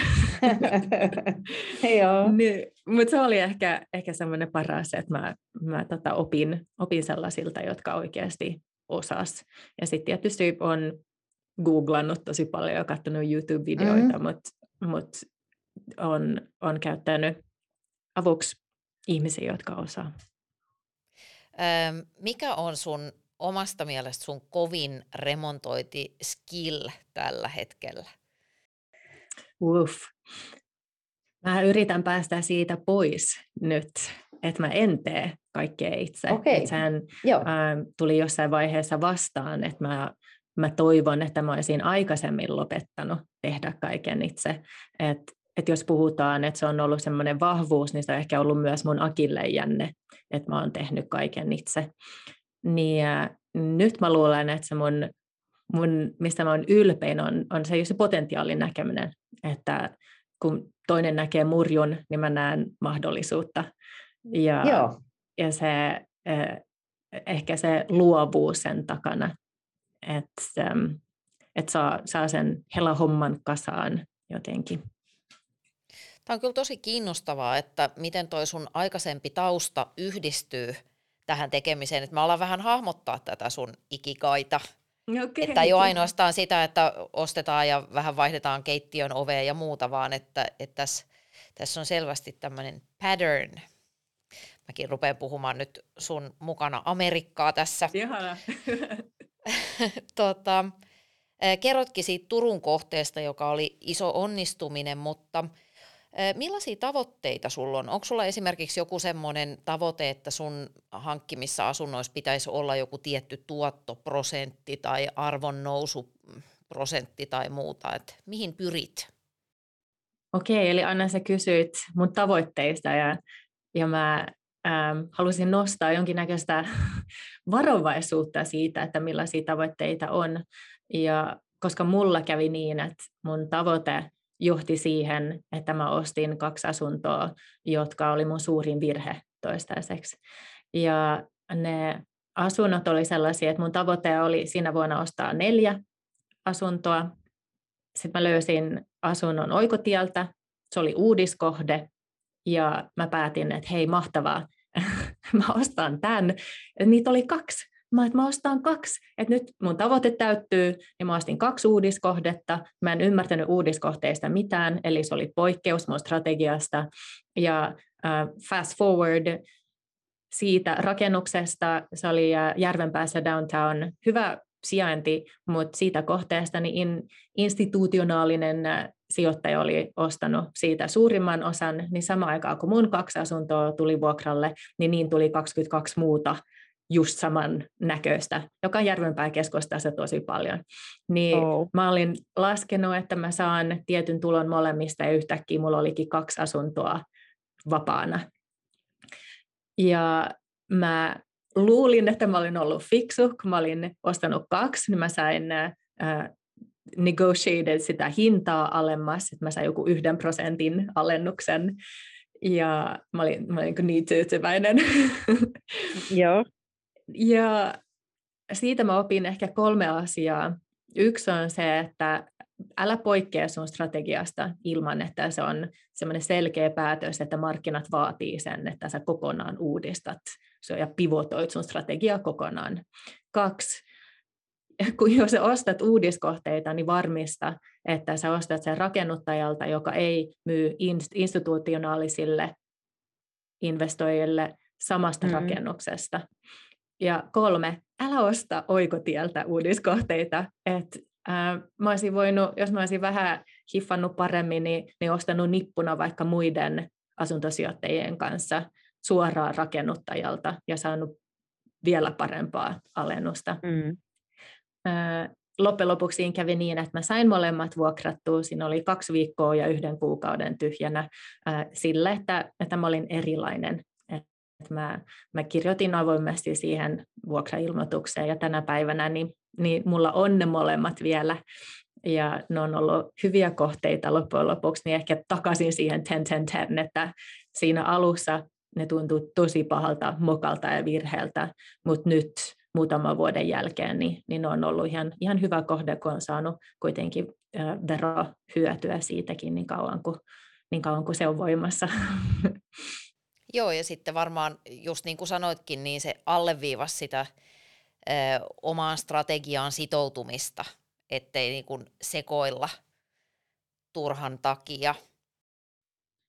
Joo. niin, mutta se oli ehkä, ehkä semmoinen paras, että mä, mä tota opin, opin sellaisilta, jotka oikeasti osas. Ja sitten tietysti on googlannut tosi paljon ja katsonut YouTube-videoita, mm. mutta mut on, on käyttänyt avuksi ihmisiä, jotka osaa. Mikä on sun omasta mielestä sun kovin remontoiti skill tällä hetkellä? Uff. Mä yritän päästä siitä pois nyt, että mä en tee kaikkea itse. Okay. Sehän tuli jossain vaiheessa vastaan, että mä, mä toivon, että mä olisin aikaisemmin lopettanut tehdä kaiken itse. Että et jos puhutaan, että se on ollut semmoinen vahvuus, niin se on ehkä ollut myös mun akillejänne, että mä oon tehnyt kaiken itse niin nyt mä luulen, että se mun, mun mistä mä oon ylpein, on, on se, se potentiaalin näkeminen, että kun toinen näkee murjun, niin mä näen mahdollisuutta. Ja, Joo. ja se, ehkä se luovuus sen takana, että, että saa, saa sen hela homman kasaan jotenkin. Tämä on kyllä tosi kiinnostavaa, että miten toi sun aikaisempi tausta yhdistyy – tähän tekemiseen, että me ollaan vähän hahmottaa tätä sun ikikaita. Okay. Että ei ole ainoastaan sitä, että ostetaan ja vähän vaihdetaan keittiön ovea ja muuta, vaan että, että tässä, tässä on selvästi tämmöinen pattern. Mäkin rupean puhumaan nyt sun mukana Amerikkaa tässä. Ihana. tota, kerrotkin siitä Turun kohteesta, joka oli iso onnistuminen, mutta – Millaisia tavoitteita sulla on? Onko sulla esimerkiksi joku semmoinen tavoite, että sun hankkimissa asunnoissa pitäisi olla joku tietty tuottoprosentti tai arvon nousuprosentti tai muuta? Et mihin pyrit? okei, eli Anna sä kysyit mun tavoitteista ja, ja mä ähm, halusin nostaa jonkinnäköistä varovaisuutta siitä, että millaisia tavoitteita on. Ja koska mulla kävi niin, että mun tavoite johti siihen, että mä ostin kaksi asuntoa, jotka oli mun suurin virhe toistaiseksi. Ja ne asunnot oli sellaisia, että mun tavoite oli siinä vuonna ostaa neljä asuntoa. Sitten mä löysin asunnon oikotieltä, se oli uudiskohde, ja mä päätin, että hei mahtavaa, mä ostan tämän. Niitä oli kaksi. Mä, että mä ostan kaksi, että nyt mun tavoite täyttyy, ja mä ostin kaksi uudiskohdetta. Mä en ymmärtänyt uudiskohteista mitään, eli se oli poikkeus mun strategiasta. Ja uh, fast forward, siitä rakennuksesta, se oli Järvenpäässä downtown, hyvä sijainti, mutta siitä kohteesta niin in, institutionaalinen sijoittaja oli ostanut siitä suurimman osan, niin sama aikaa kun mun kaksi asuntoa tuli vuokralle, niin niin tuli 22 muuta just saman näköistä, joka on Järvenpää keskustassa tosi paljon. Niin oh. mä olin laskenut, että mä saan tietyn tulon molemmista ja yhtäkkiä mulla olikin kaksi asuntoa vapaana. Ja mä luulin, että mä olin ollut fiksu, kun mä olin ostanut kaksi, niin mä sain äh, negotiated sitä hintaa alemmas, että mä sain joku yhden prosentin alennuksen, ja mä olin, mä olin niin tyytyväinen. Joo. ja siitä mä opin ehkä kolme asiaa. Yksi on se, että älä poikkea sun strategiasta ilman, että se on semmoinen selkeä päätös, että markkinat vaatii sen, että sä kokonaan uudistat ja pivotoit sun strategiaa kokonaan. Kaksi, kun jos ostat uudiskohteita, niin varmista, että sä ostat sen rakennuttajalta, joka ei myy institutionaalisille investoijille samasta mm. rakennuksesta. Ja kolme, älä osta oikotieltä uudiskohteita. että Ää, mä olisin voinut, jos mä olisin vähän hiffannut paremmin, niin, niin ostanut nippuna vaikka muiden asuntosijoittajien kanssa suoraan rakennuttajalta ja saanut vielä parempaa alennusta. Mm. Loppujen lopuksi kävi niin, että mä sain molemmat vuokrattua. Siinä oli kaksi viikkoa ja yhden kuukauden tyhjänä sille, että, että mä olin erilainen. Et mä, mä kirjoitin avoimesti siihen vuokrailmoitukseen ja tänä päivänä niin niin mulla on ne molemmat vielä. Ja ne on ollut hyviä kohteita loppujen lopuksi, niin ehkä takaisin siihen 10-10-10, että siinä alussa ne tuntuu tosi pahalta, mokalta ja virheeltä, mutta nyt muutaman vuoden jälkeen, niin, niin ne on ollut ihan, ihan hyvä kohde, kun on saanut kuitenkin verohyötyä siitäkin niin kauan kuin, niin kauan kuin se on voimassa. Joo, ja sitten varmaan, just niin kuin sanoitkin, niin se alleviivasi sitä ö, omaan strategiaan sitoutumista, ettei niin kuin sekoilla turhan takia.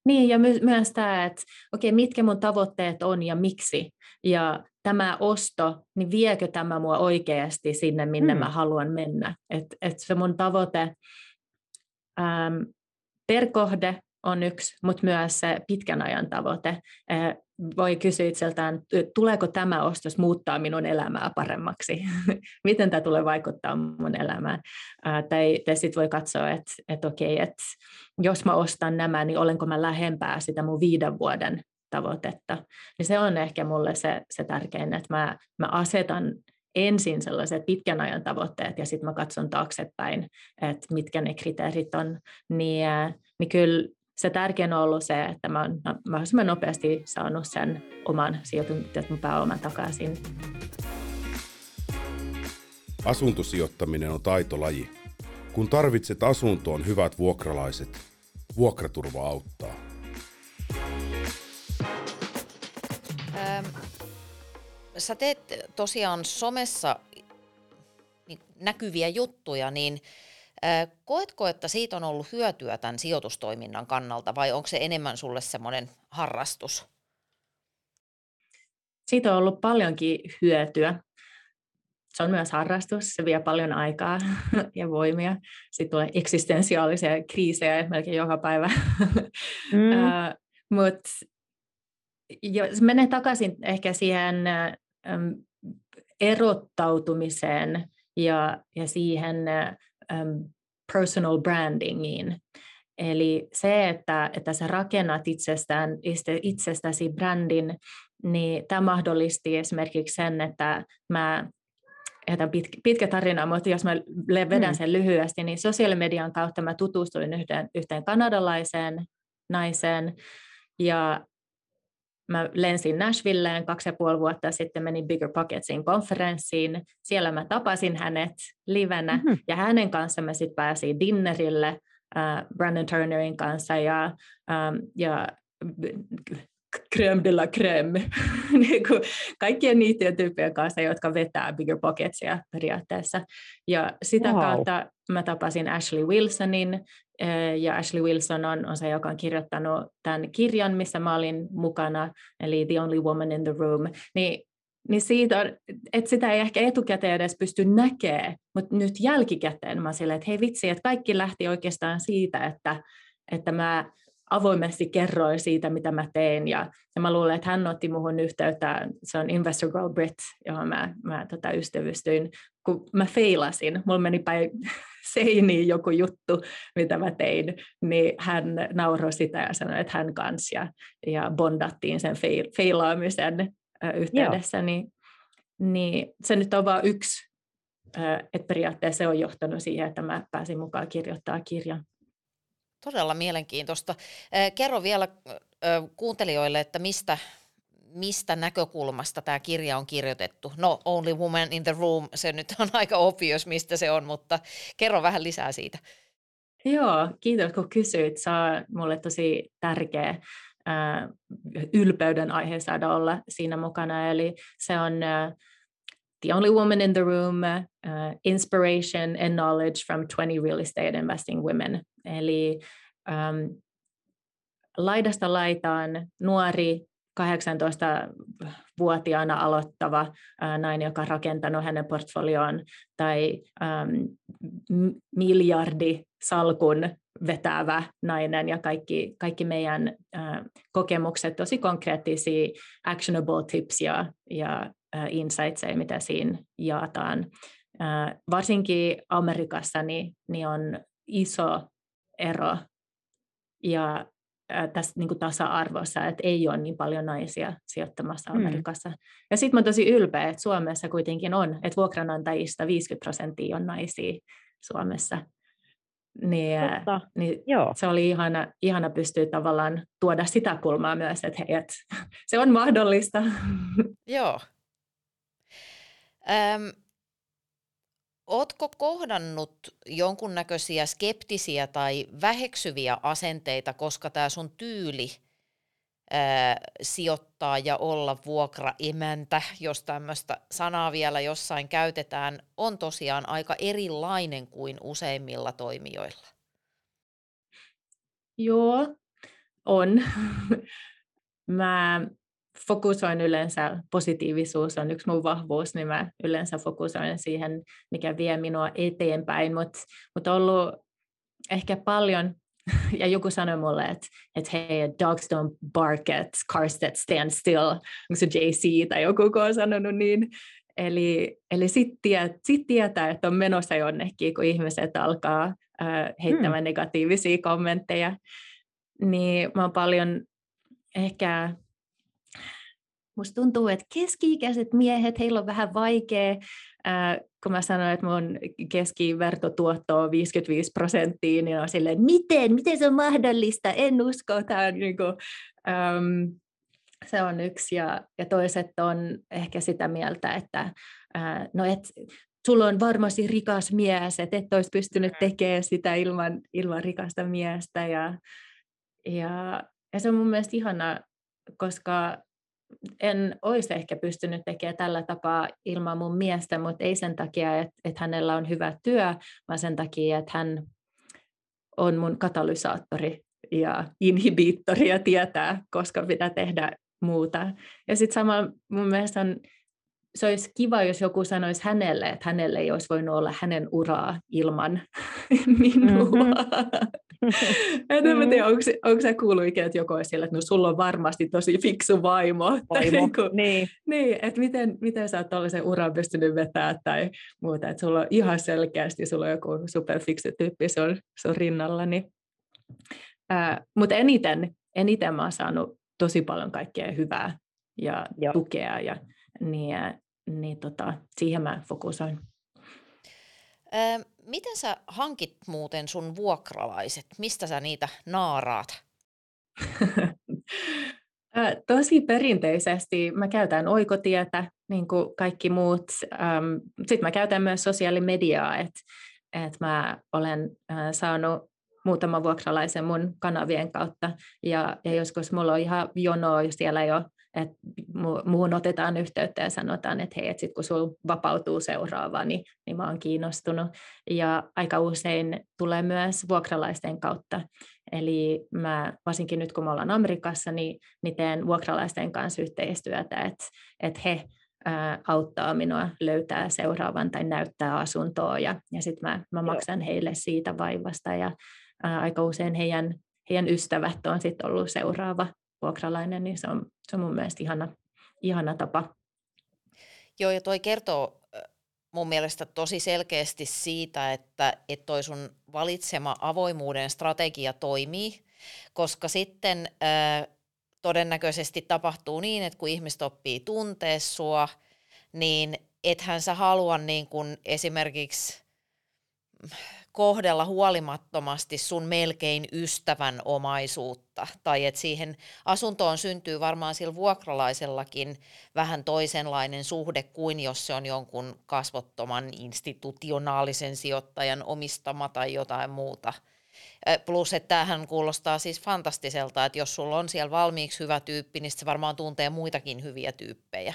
Niin, ja my- myös tämä, että okei, okay, mitkä mun tavoitteet on ja miksi, ja tämä osto, niin viekö tämä mua oikeasti sinne, minne hmm. mä haluan mennä. Että et se mun tavoite äm, per kohde on yksi, mutta myös se pitkän ajan tavoite voi kysyä itseltään, tuleeko tämä ostos muuttaa minun elämää paremmaksi? Miten tämä tulee vaikuttaa mun elämään? Ää, tai, tai sitten voi katsoa, että et okei, että jos mä ostan nämä, niin olenko mä lähempää sitä mun viiden vuoden tavoitetta. Niin se on ehkä mulle se, se tärkein, että mä, mä asetan ensin sellaiset pitkän ajan tavoitteet ja sitten mä katson taaksepäin, että mitkä ne kriteerit on, niin, niin kyllä se tärkein on ollut se, että mä oon mahdollisimman nopeasti saanut sen oman sijoitetun pääoman takaisin. Asuntosijoittaminen on taitolaji. Kun tarvitset asuntoon hyvät vuokralaiset, vuokraturva auttaa. Ähm, sä teet tosiaan somessa näkyviä juttuja, niin Koetko, että siitä on ollut hyötyä tämän sijoitustoiminnan kannalta vai onko se enemmän sulle semmoinen harrastus? Siitä on ollut paljonkin hyötyä. Se on myös harrastus, se vie paljon aikaa ja voimia. Sitten tulee eksistentiaalisia kriisejä melkein joka päivä. Mm. uh, Mutta jos menee takaisin ehkä siihen um, erottautumiseen ja, ja siihen um, personal brandingiin, Eli se, että, että sä rakennat itsestään, itsestäsi brändin, niin tämä mahdollisti esimerkiksi sen, että mä jätän pitkä, pitkä tarina, mutta jos mä vedän mm. sen lyhyesti, niin sosiaalimedian kautta mä tutustuin yhteen, yhteen kanadalaiseen naiseen, ja mä lensin Nashvilleen kaksi ja puoli vuotta sitten, menin Bigger Pocketsin konferenssiin. Siellä mä tapasin hänet livenä mm-hmm. ja hänen kanssa mä sitten pääsin dinnerille äh, Brandon Turnerin kanssa ja, ähm, ja crème de la crème, niin kuin kaikkien niiden tyyppien kanssa, jotka vetää Bigger Pocketsia periaatteessa. Ja sitä wow. kautta mä tapasin Ashley Wilsonin, eh, ja Ashley Wilson on, on se, joka on kirjoittanut tämän kirjan, missä mä olin mukana, eli The Only Woman in the Room, niin niin siitä, että sitä ei ehkä etukäteen edes pysty näkemään, mutta nyt jälkikäteen mä silleen, että hei vitsi, että kaikki lähti oikeastaan siitä, että, että mä avoimesti kerroin siitä, mitä mä teen. Ja, ja mä luulen, että hän otti muhun yhteyttä, se on Investor Girl Brit, johon mä, mä tota, ystävystyin, kun mä feilasin, mulla meni päin seiniin joku juttu, mitä mä tein, niin hän nauroi sitä ja sanoi, että hän kanssa, ja, ja bondattiin sen feil, feilaamisen yhteydessä, niin, niin se nyt on vain yksi, että periaatteessa se on johtanut siihen, että mä pääsin mukaan kirjoittaa kirjan. Todella mielenkiintoista. Kerro vielä kuuntelijoille, että mistä, mistä näkökulmasta tämä kirja on kirjoitettu. No, Only Woman in the Room, se nyt on aika obvious, mistä se on, mutta kerro vähän lisää siitä. Joo, kiitos kun kysyit. Se on mulle tosi tärkeä äh, ylpeyden aihe saada olla siinä mukana. Eli se on äh, The Only Woman in the Room, uh, Inspiration and Knowledge from 20 Real Estate Investing Women. Eli um, laidasta laitaan nuori 18-vuotiaana aloittava nainen, joka on rakentanut hänen portfolioon, tai um, miljardisalkun vetävä nainen ja kaikki, kaikki meidän kokemukset, tosi konkreettisia actionable tips ja, ja insightseja, mitä siinä jaetaan. Varsinkin Amerikassa niin, niin on iso ero ja tässä niin kuin tasa-arvossa, että ei ole niin paljon naisia sijoittamassa mm. Amerikassa. Mm. Ja sitten mä tosi ylpeä, että Suomessa kuitenkin on, että vuokranantajista 50 prosenttia on naisia Suomessa. Niin, niin Joo. se oli ihana, ihana pystyä tavallaan tuoda sitä kulmaa myös, että hei, et, se on mahdollista. Joo, Öm, Ootko kohdannut jonkunnäköisiä skeptisiä tai väheksyviä asenteita, koska tämä sun tyyli ää, sijoittaa ja olla vuokraemäntä, jos tämmöistä sanaa vielä jossain käytetään, on tosiaan aika erilainen kuin useimmilla toimijoilla? Joo, on. Mä fokusoin yleensä, positiivisuus on yksi mun vahvuus, niin mä yleensä fokusoin siihen, mikä vie minua eteenpäin, mutta mut on ollut ehkä paljon, ja joku sanoi mulle, että et hei, dogs don't bark at cars that stand still, onko se JC tai joku, kun on sanonut niin, Eli, eli sitten tiet, sit tietää, että on menossa jonnekin, kun ihmiset alkaa äh, heittämään hmm. negatiivisia kommentteja. Niin mä oon paljon ehkä musta tuntuu, että keski-ikäiset miehet, heillä on vähän vaikea, äh, kun mä sanoin, että mun keskivertotuotto on 55 prosenttia, niin on silleen, miten, miten se on mahdollista, en usko, tämä on niin kuin, ähm, se on yksi, ja, ja toiset on ehkä sitä mieltä, että äh, no et, sulla on varmasti rikas mies, että et olisi pystynyt mm. tekemään sitä ilman, ilman rikasta miestä, ja, ja, ja se on mun mielestä ihana, koska en olisi ehkä pystynyt tekemään tällä tapaa ilman mun miestä, mutta ei sen takia, että, että hänellä on hyvä työ, vaan sen takia, että hän on mun katalysaattori ja inhibiittori ja tietää, koska pitää tehdä muuta. Ja sitten sama mun mielestä on, se olisi kiva, jos joku sanoisi hänelle, että hänelle ei olisi voinut olla hänen uraa ilman minua. Mm-hmm. en mä tiedä, onko, onko se kuullut ikinä, että joku siellä, että no sulla on varmasti tosi fiksu vaimo. vaimo. niin, kuin, niin. niin, että miten, miten sä oot tuollaisen uran pystynyt vetämään tai muuta, että sulla on ihan selkeästi, sulla on joku superfiksu tyyppi sun, sun rinnalla, niin Äh, Mutta eniten, eniten mä oon saanut tosi paljon kaikkea hyvää ja Joo. tukea, ja, niin, niin tota, siihen mä fokusoin. Ö, miten sä hankit muuten sun vuokralaiset? Mistä sä niitä naaraat? Tosi perinteisesti mä käytän oikotietä, niin kuin kaikki muut. Sitten mä käytän myös sosiaalimediaa, että et mä olen saanut muutaman vuokralaisen mun kanavien kautta, ja, ja joskus mulla on ihan jonoa siellä jo että muuhun otetaan yhteyttä ja sanotaan, että hei, että sit kun sulla vapautuu seuraava, niin, niin mä oon kiinnostunut. Ja aika usein tulee myös vuokralaisten kautta. Eli mä, varsinkin nyt kun me ollaan Amerikassa, niin, niin teen vuokralaisten kanssa yhteistyötä, että, että he ää, auttaa minua löytää seuraavan tai näyttää asuntoa ja, ja sitten mä, mä maksan heille siitä vaivasta ja ää, aika usein heidän, heidän ystävät on sitten ollut seuraava vuokralainen, niin se on, se on mun mielestä ihana, ihana tapa. Joo, ja toi kertoo mun mielestä tosi selkeästi siitä, että, että toi sun valitsema avoimuuden strategia toimii, koska sitten äh, todennäköisesti tapahtuu niin, että kun ihmiset oppii tuntee sua, niin ethän sä halua niin kun esimerkiksi kohdella huolimattomasti sun melkein ystävän omaisuutta, tai että siihen asuntoon syntyy varmaan sillä vuokralaisellakin vähän toisenlainen suhde kuin jos se on jonkun kasvottoman institutionaalisen sijoittajan omistama tai jotain muuta. Plus, että tämähän kuulostaa siis fantastiselta, että jos sulla on siellä valmiiksi hyvä tyyppi, niin se varmaan tuntee muitakin hyviä tyyppejä.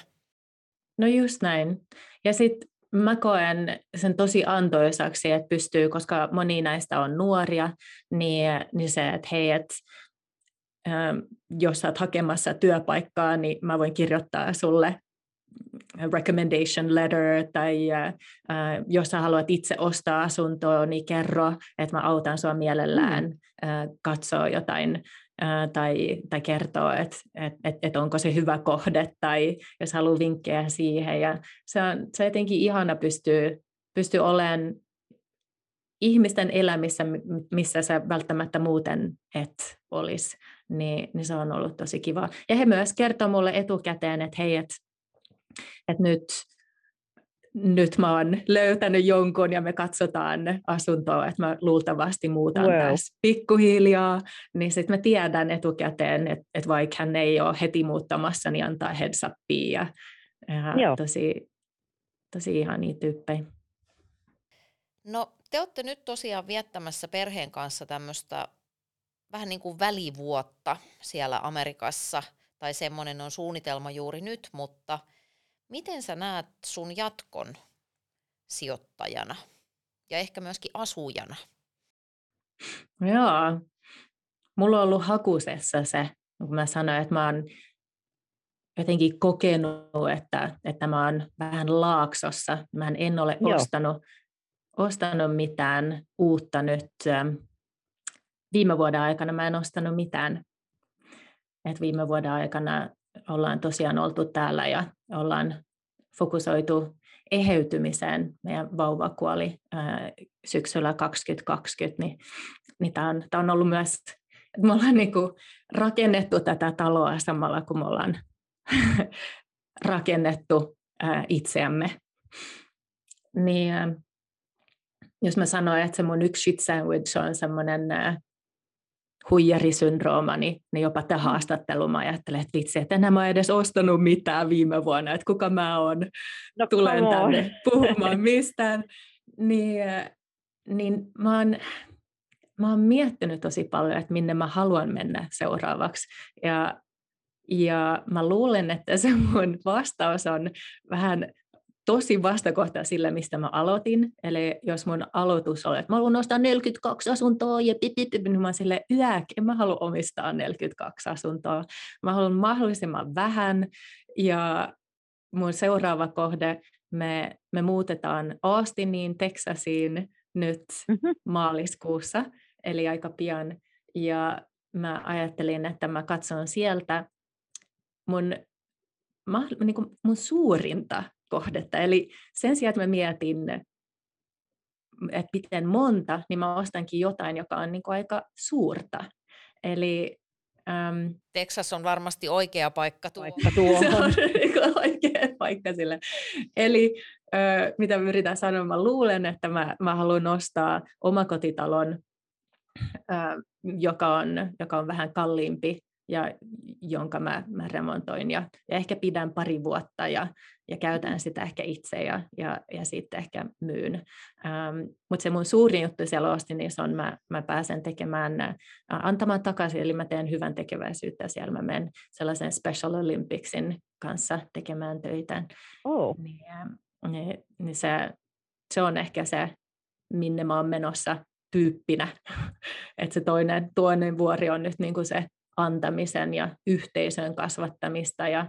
No just näin. Ja sitten mä koen sen tosi antoisaksi, että pystyy, koska moni näistä on nuoria, niin, niin se, että hei, että ähm, jos sä oot hakemassa työpaikkaa, niin mä voin kirjoittaa sulle recommendation letter, tai äh, jos sä haluat itse ostaa asuntoa, niin kerro, että mä autan sua mielellään mm. äh, katsoa jotain tai, tai kertoo, että et, et, et onko se hyvä kohde tai jos haluaa vinkkejä siihen. Ja se on, se jotenkin ihana pystyy, pystyy olemaan ihmisten elämissä, missä sä välttämättä muuten et olisi, niin, niin se on ollut tosi kiva. Ja he myös kertoo mulle etukäteen, että hei, että et nyt nyt mä oon löytänyt jonkun ja me katsotaan asuntoa, että mä luultavasti muutan wow. tässä pikkuhiljaa, niin sitten mä tiedän etukäteen, että, että vaikka hän ei ole heti muuttamassa, niin antaa heads upia. Ja tosi, tosi ihania tyyppejä. No te olette nyt tosiaan viettämässä perheen kanssa tämmöistä vähän niin kuin välivuotta siellä Amerikassa, tai semmoinen on suunnitelma juuri nyt, mutta – Miten sä näet sun jatkon sijoittajana ja ehkä myöskin asujana? Joo, mulla on ollut hakusessa se, kun mä sanoin, että mä oon jotenkin kokenut, että, että mä oon vähän laaksossa. Mä en ole ostanut, ostanut mitään uutta nyt. Viime vuoden aikana mä en ostanut mitään. Et viime vuoden aikana ollaan tosiaan oltu täällä ja ollaan fokusoitu eheytymiseen. Meidän vauva kuoli ää, syksyllä 2020, niin, niin tämä on, on ollut myös, että me ollaan niinku rakennettu tätä taloa samalla, kun me ollaan rakennettu ää, itseämme. Niin, ää, jos mä sanoin, että se mun yksi sandwich on semmoinen huijarisyndrooma, niin, niin jopa tähän mm. haastatteluun mä ajattelen, että vitsi, että enää mä edes ostanut mitään viime vuonna, että kuka mä oon, no, tulen tänne puhumaan mistään. Niin, niin mä oon, mä oon miettinyt tosi paljon, että minne mä haluan mennä seuraavaksi. Ja, ja mä luulen, että se mun vastaus on vähän tosi vastakohta sille, mistä mä aloitin. Eli jos mun aloitus oli, että mä haluan ostaa 42 asuntoa ja pip, pip, pip, niin mä sille yäk, en mä halua omistaa 42 asuntoa. Mä haluan mahdollisimman vähän ja mun seuraava kohde, me, me muutetaan Austiniin, Texasiin nyt mm-hmm. maaliskuussa, eli aika pian. Ja mä ajattelin, että mä katson sieltä mun, niin kuin mun suurinta kohdetta. Eli sen sijaan, että mä mietin että miten monta, niin mä ostankin jotain, joka on niin kuin aika suurta. Eli Um, Texas on varmasti oikea paikka tuohon. Paikka tuohon. Se on niinku oikea paikka sille. Eli ö, mitä mä yritän sanoa, mä luulen, että mä, mä haluan ostaa omakotitalon, ö, joka, on, joka on vähän kalliimpi ja jonka mä, mä remontoin ja, ja ehkä pidän pari vuotta ja, ja käytän sitä ehkä itse ja, ja, ja sitten ehkä myyn. Ähm, Mutta se mun suurin juttu siellä Austinissa on, mä, mä pääsen tekemään, äh, antamaan takaisin, eli mä teen hyvän tekeväisyyttä siellä. Mä menen sellaisen Special Olympicsin kanssa tekemään töitä. Oh. Niin, niin, niin se, se on ehkä se, minne mä oon menossa tyyppinä. että se toinen, toinen vuori on nyt niin kuin se antamisen ja yhteisön kasvattamista ja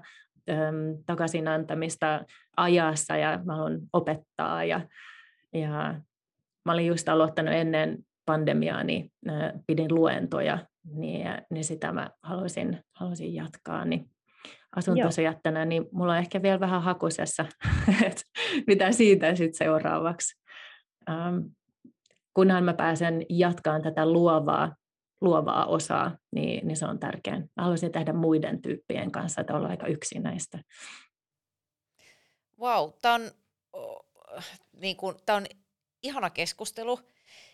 äm, takaisin antamista ajassa ja mä haluan opettaa ja, ja mä olin just aloittanut ennen pandemiaa, niin äh, pidin luentoja, niin, niin sitä mä haluaisin, haluaisin jatkaa, niin asuntosijoittajana, niin mulla on ehkä vielä vähän hakusessa, että mitä siitä sitten seuraavaksi. Ähm, kunhan mä pääsen jatkaan tätä luovaa luovaa osaa, niin, niin se on tärkeää. Mä haluaisin tehdä muiden tyyppien kanssa, että olla aika yksinäistä. Wow, tämä on, niin kuin, tämä on ihana keskustelu.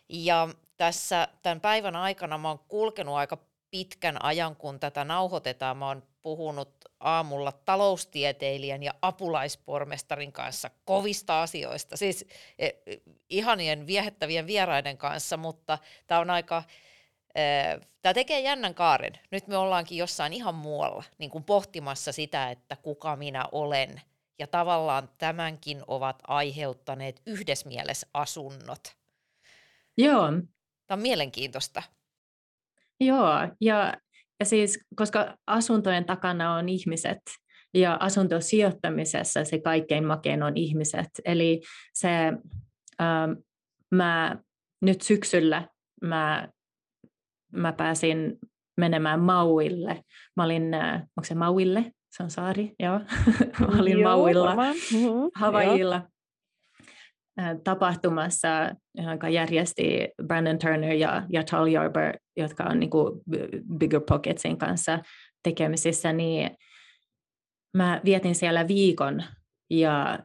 Ja tässä tämän päivän aikana mä oon kulkenut aika pitkän ajan, kun tätä nauhoitetaan. Mä oon puhunut aamulla taloustieteilijän ja apulaispormestarin kanssa kovista asioista, siis e, ihanien viehättävien vieraiden kanssa, mutta tämä on aika Tämä tekee jännän kaaren. Nyt me ollaankin jossain ihan muualla niin kuin pohtimassa sitä, että kuka minä olen. Ja tavallaan tämänkin ovat aiheuttaneet yhdessä mielessä asunnot. Joo. Tämä on mielenkiintoista. Joo, ja, ja siis koska asuntojen takana on ihmiset, ja asuntosijoittamisessa se kaikkein makein on ihmiset. Eli se, ähm, mä nyt syksyllä mä mä pääsin menemään Mauille. Mä olin, äh, onko se Mauille? Se on saari, joo. mä olin joo, Mauilla, mm-hmm. Havaijilla äh, tapahtumassa, jonka järjesti Brandon Turner ja, ja Tal Yarber, jotka on niin kuin Bigger Pocketsin kanssa tekemisissä, niin mä vietin siellä viikon ja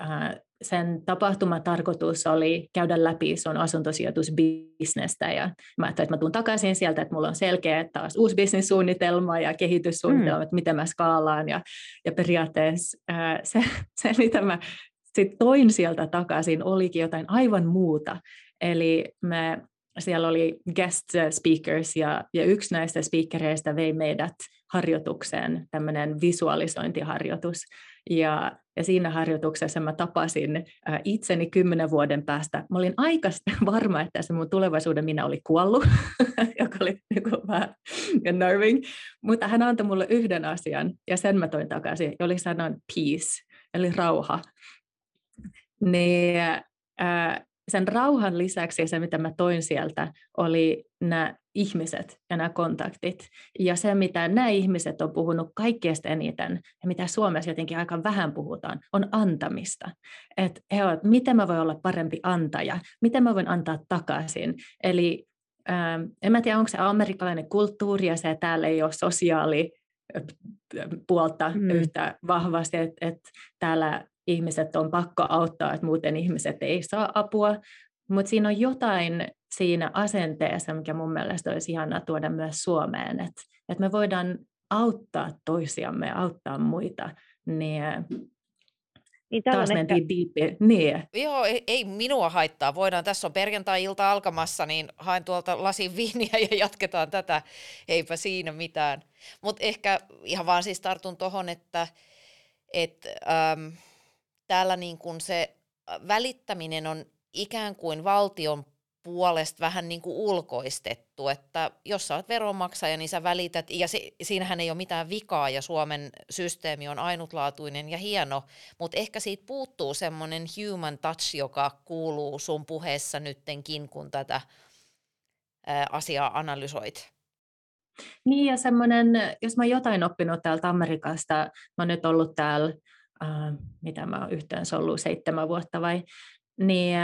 äh, sen tapahtumatarkoitus oli käydä läpi sun asuntosijoitusbisnestä ja mä ajattelin, että mä tuun takaisin sieltä, että mulla on selkeä taas uusi bisnissuunnitelma ja kehityssuunnitelma, mm. että miten mä skaalaan ja, ja periaatteessa ää, se, se, mitä mä sitten toin sieltä takaisin, olikin jotain aivan muuta. Eli me siellä oli guest speakers ja, ja yksi näistä speakereistä vei meidät harjoitukseen, tämmöinen visualisointiharjoitus. Ja, ja siinä harjoituksessa mä tapasin itseni kymmenen vuoden päästä. Mä olin aika varma, että se mun tulevaisuuden minä oli kuollut, joka oli niin vähän nerving. Mutta hän antoi mulle yhden asian ja sen mä toin takaisin. Oli sanan peace, eli rauha. Niin, ä, sen rauhan lisäksi se, mitä mä toin sieltä, oli nämä ihmiset ja nämä kontaktit. Ja se, mitä nämä ihmiset on puhunut kaikkein eniten, ja mitä Suomessa jotenkin aika vähän puhutaan, on antamista. Että miten mä voin olla parempi antaja, miten mä voin antaa takaisin. Eli ähm, en mä tiedä, onko se amerikkalainen kulttuuri ja se, että täällä ei ole sosiaali puolta mm. yhtä vahvasti, että et täällä ihmiset on pakko auttaa, että muuten ihmiset ei saa apua. Mutta siinä on jotain siinä asenteessa, mikä mun mielestä olisi ihanaa tuoda myös Suomeen, että, että me voidaan auttaa toisiamme, auttaa muita, niin niin taas mentiin ehkä... diipi. Niin. Joo, ei, ei minua haittaa. Voidaan, tässä on perjantai-ilta alkamassa, niin haen tuolta lasin viiniä ja jatketaan tätä. Eipä siinä mitään. Mutta ehkä ihan vaan siis tartun tuohon, että et, ähm, täällä niin kun se välittäminen on ikään kuin valtion puolesta vähän niin kuin ulkoistettu, että jos sä oot veronmaksaja, niin sä välität, ja se, siinähän ei ole mitään vikaa, ja Suomen systeemi on ainutlaatuinen ja hieno, mutta ehkä siitä puuttuu semmoinen human touch, joka kuuluu sun puheessa nyttenkin, kun tätä ää, asiaa analysoit. Niin, ja semmoinen, jos mä jotain oppinut täältä Amerikasta, mä oon nyt ollut täällä, äh, mitä mä oon yhteensä ollut, seitsemän vuotta vai, niin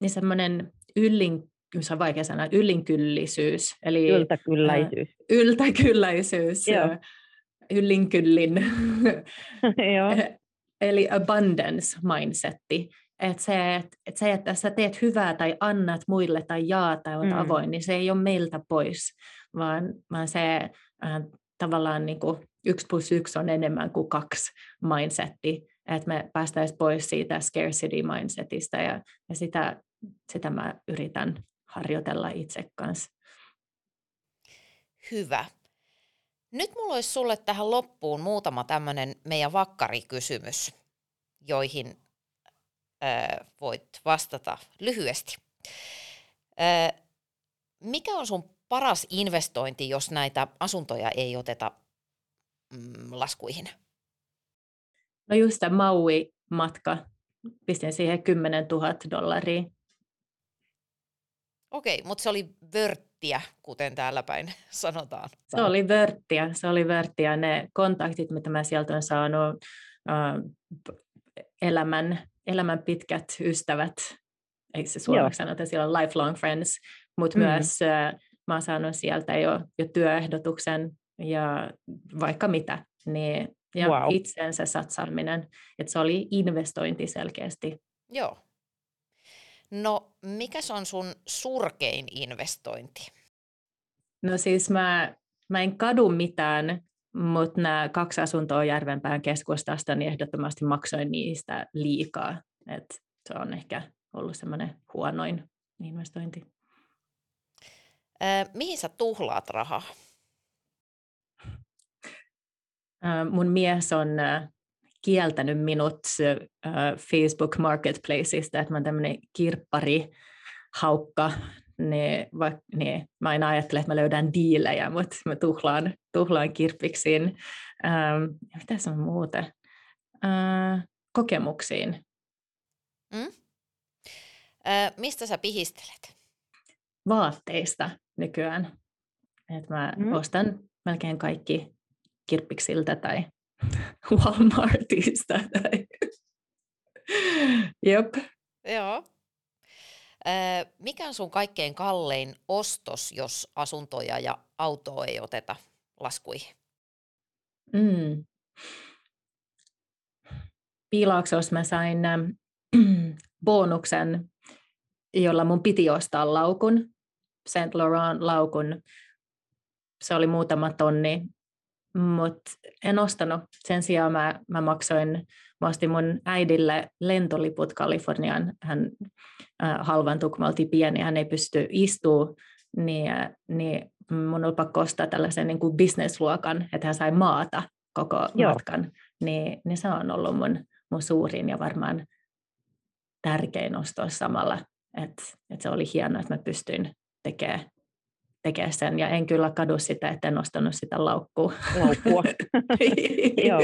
niin semmoinen yllin, se on vaikea sanoa, yllinkyllisyys. Eli, yltäkylläisyys. Ä, yltäkylläisyys. Joo. Yllinkyllin. Joo. Eli abundance mindsetti. Että se, että, se, että sä teet hyvää tai annat muille tai jaat tai olet mm. avoin, niin se ei ole meiltä pois, vaan, vaan se äh, tavallaan niin kuin yksi plus yksi on enemmän kuin kaksi mindsetti, että me päästäisiin pois siitä scarcity mindsetistä ja, ja sitä, sitä mä yritän harjoitella itse kanssa. Hyvä. Nyt mulla olisi sulle tähän loppuun muutama tämmöinen meidän vakkarikysymys, joihin äh, voit vastata lyhyesti. Äh, mikä on sun paras investointi, jos näitä asuntoja ei oteta mm, laskuihin? No just tämä Maui-matka. Pistin siihen 10 000 dollaria. Okei, mutta se oli vörttiä, kuten täällä päin sanotaan. Se oli vörttiä, se oli vörttiä. Ne kontaktit, mitä mä sieltä olen saanut, elämän, elämän pitkät ystävät, eikö se suomeksi sanota, siellä on lifelong friends, mutta mm. myös mä oon saanut sieltä jo, jo työehdotuksen ja vaikka mitä, niin ja wow. itsensä satsaaminen, että se oli investointi selkeästi. Joo. No, mikä on sun surkein investointi? No siis mä, mä en kadu mitään, mutta nämä kaksi asuntoa Järvenpään keskustasta, niin ehdottomasti maksoin niistä liikaa. Et se on ehkä ollut semmoinen huonoin investointi. Äh, mihin sä tuhlaat rahaa? mun mies on kieltänyt minut Facebook Marketplaceista, että mä oon tämmöinen kirppari, haukka, niin, va, niin mä aina ajattelen, että mä löydän diilejä, mutta mä tuhlaan, tuhlaan kirppiksiin. Ähm, mitä se on muuten? Äh, kokemuksiin. Mm? Äh, mistä sä pihistelet? Vaatteista nykyään. Et mä mm. ostan melkein kaikki kirppiksiltä tai Walmartista. Tai... Jop. Joo. mikä on sun kaikkein kallein ostos, jos asuntoja ja autoa ei oteta laskuihin? Mm. Piilaaksossa mä sain äh, bonuksen, jolla mun piti ostaa laukun, Saint Laurent laukun. Se oli muutama tonni mutta en ostanut. Sen sijaan mä, mä maksoin, mä ostin mun äidille lentoliput Kaliforniaan. Hän äh, halvaantui, kun me oltiin pieni, hän ei pysty istua, niin, äh, niin mun oli pakko ostaa tällaisen niin kuin businessluokan, että hän sai maata koko Joo. matkan. Niin, niin se on ollut mun, mun suurin ja varmaan tärkein ostos samalla. Että et se oli hienoa, että mä pystyin tekemään tekee sen, ja en kyllä kadu sitä, että en ostanut sitä laukkua. Laukkua. Joo.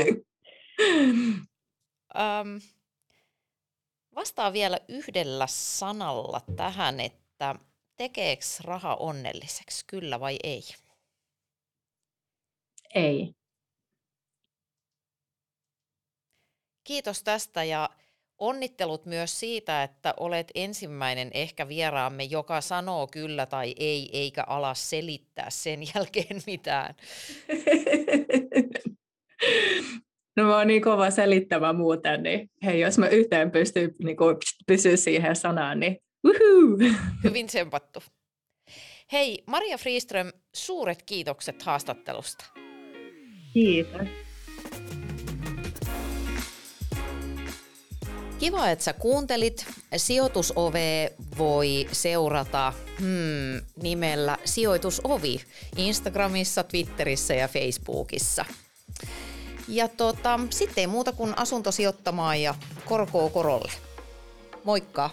Um, vastaa vielä yhdellä sanalla tähän, että tekeekö raha onnelliseksi, kyllä vai ei? Ei. Kiitos tästä ja Onnittelut myös siitä, että olet ensimmäinen ehkä vieraamme, joka sanoo kyllä tai ei, eikä ala selittää sen jälkeen mitään. No mä oon niin kova selittämä muuten, niin hei, jos mä yhteen pystyn niin pysyä siihen sanaan, niin woohoo! Hyvin tsempattu. Hei, Maria Friström, suuret kiitokset haastattelusta. Kiitos. Kiva, että sä kuuntelit. Sijoitusove voi seurata hmm, nimellä Sijoitusovi Instagramissa, Twitterissä ja Facebookissa. Ja tota, sitten ei muuta kuin asuntosijoittamaan ja korkoa korolle. Moikka!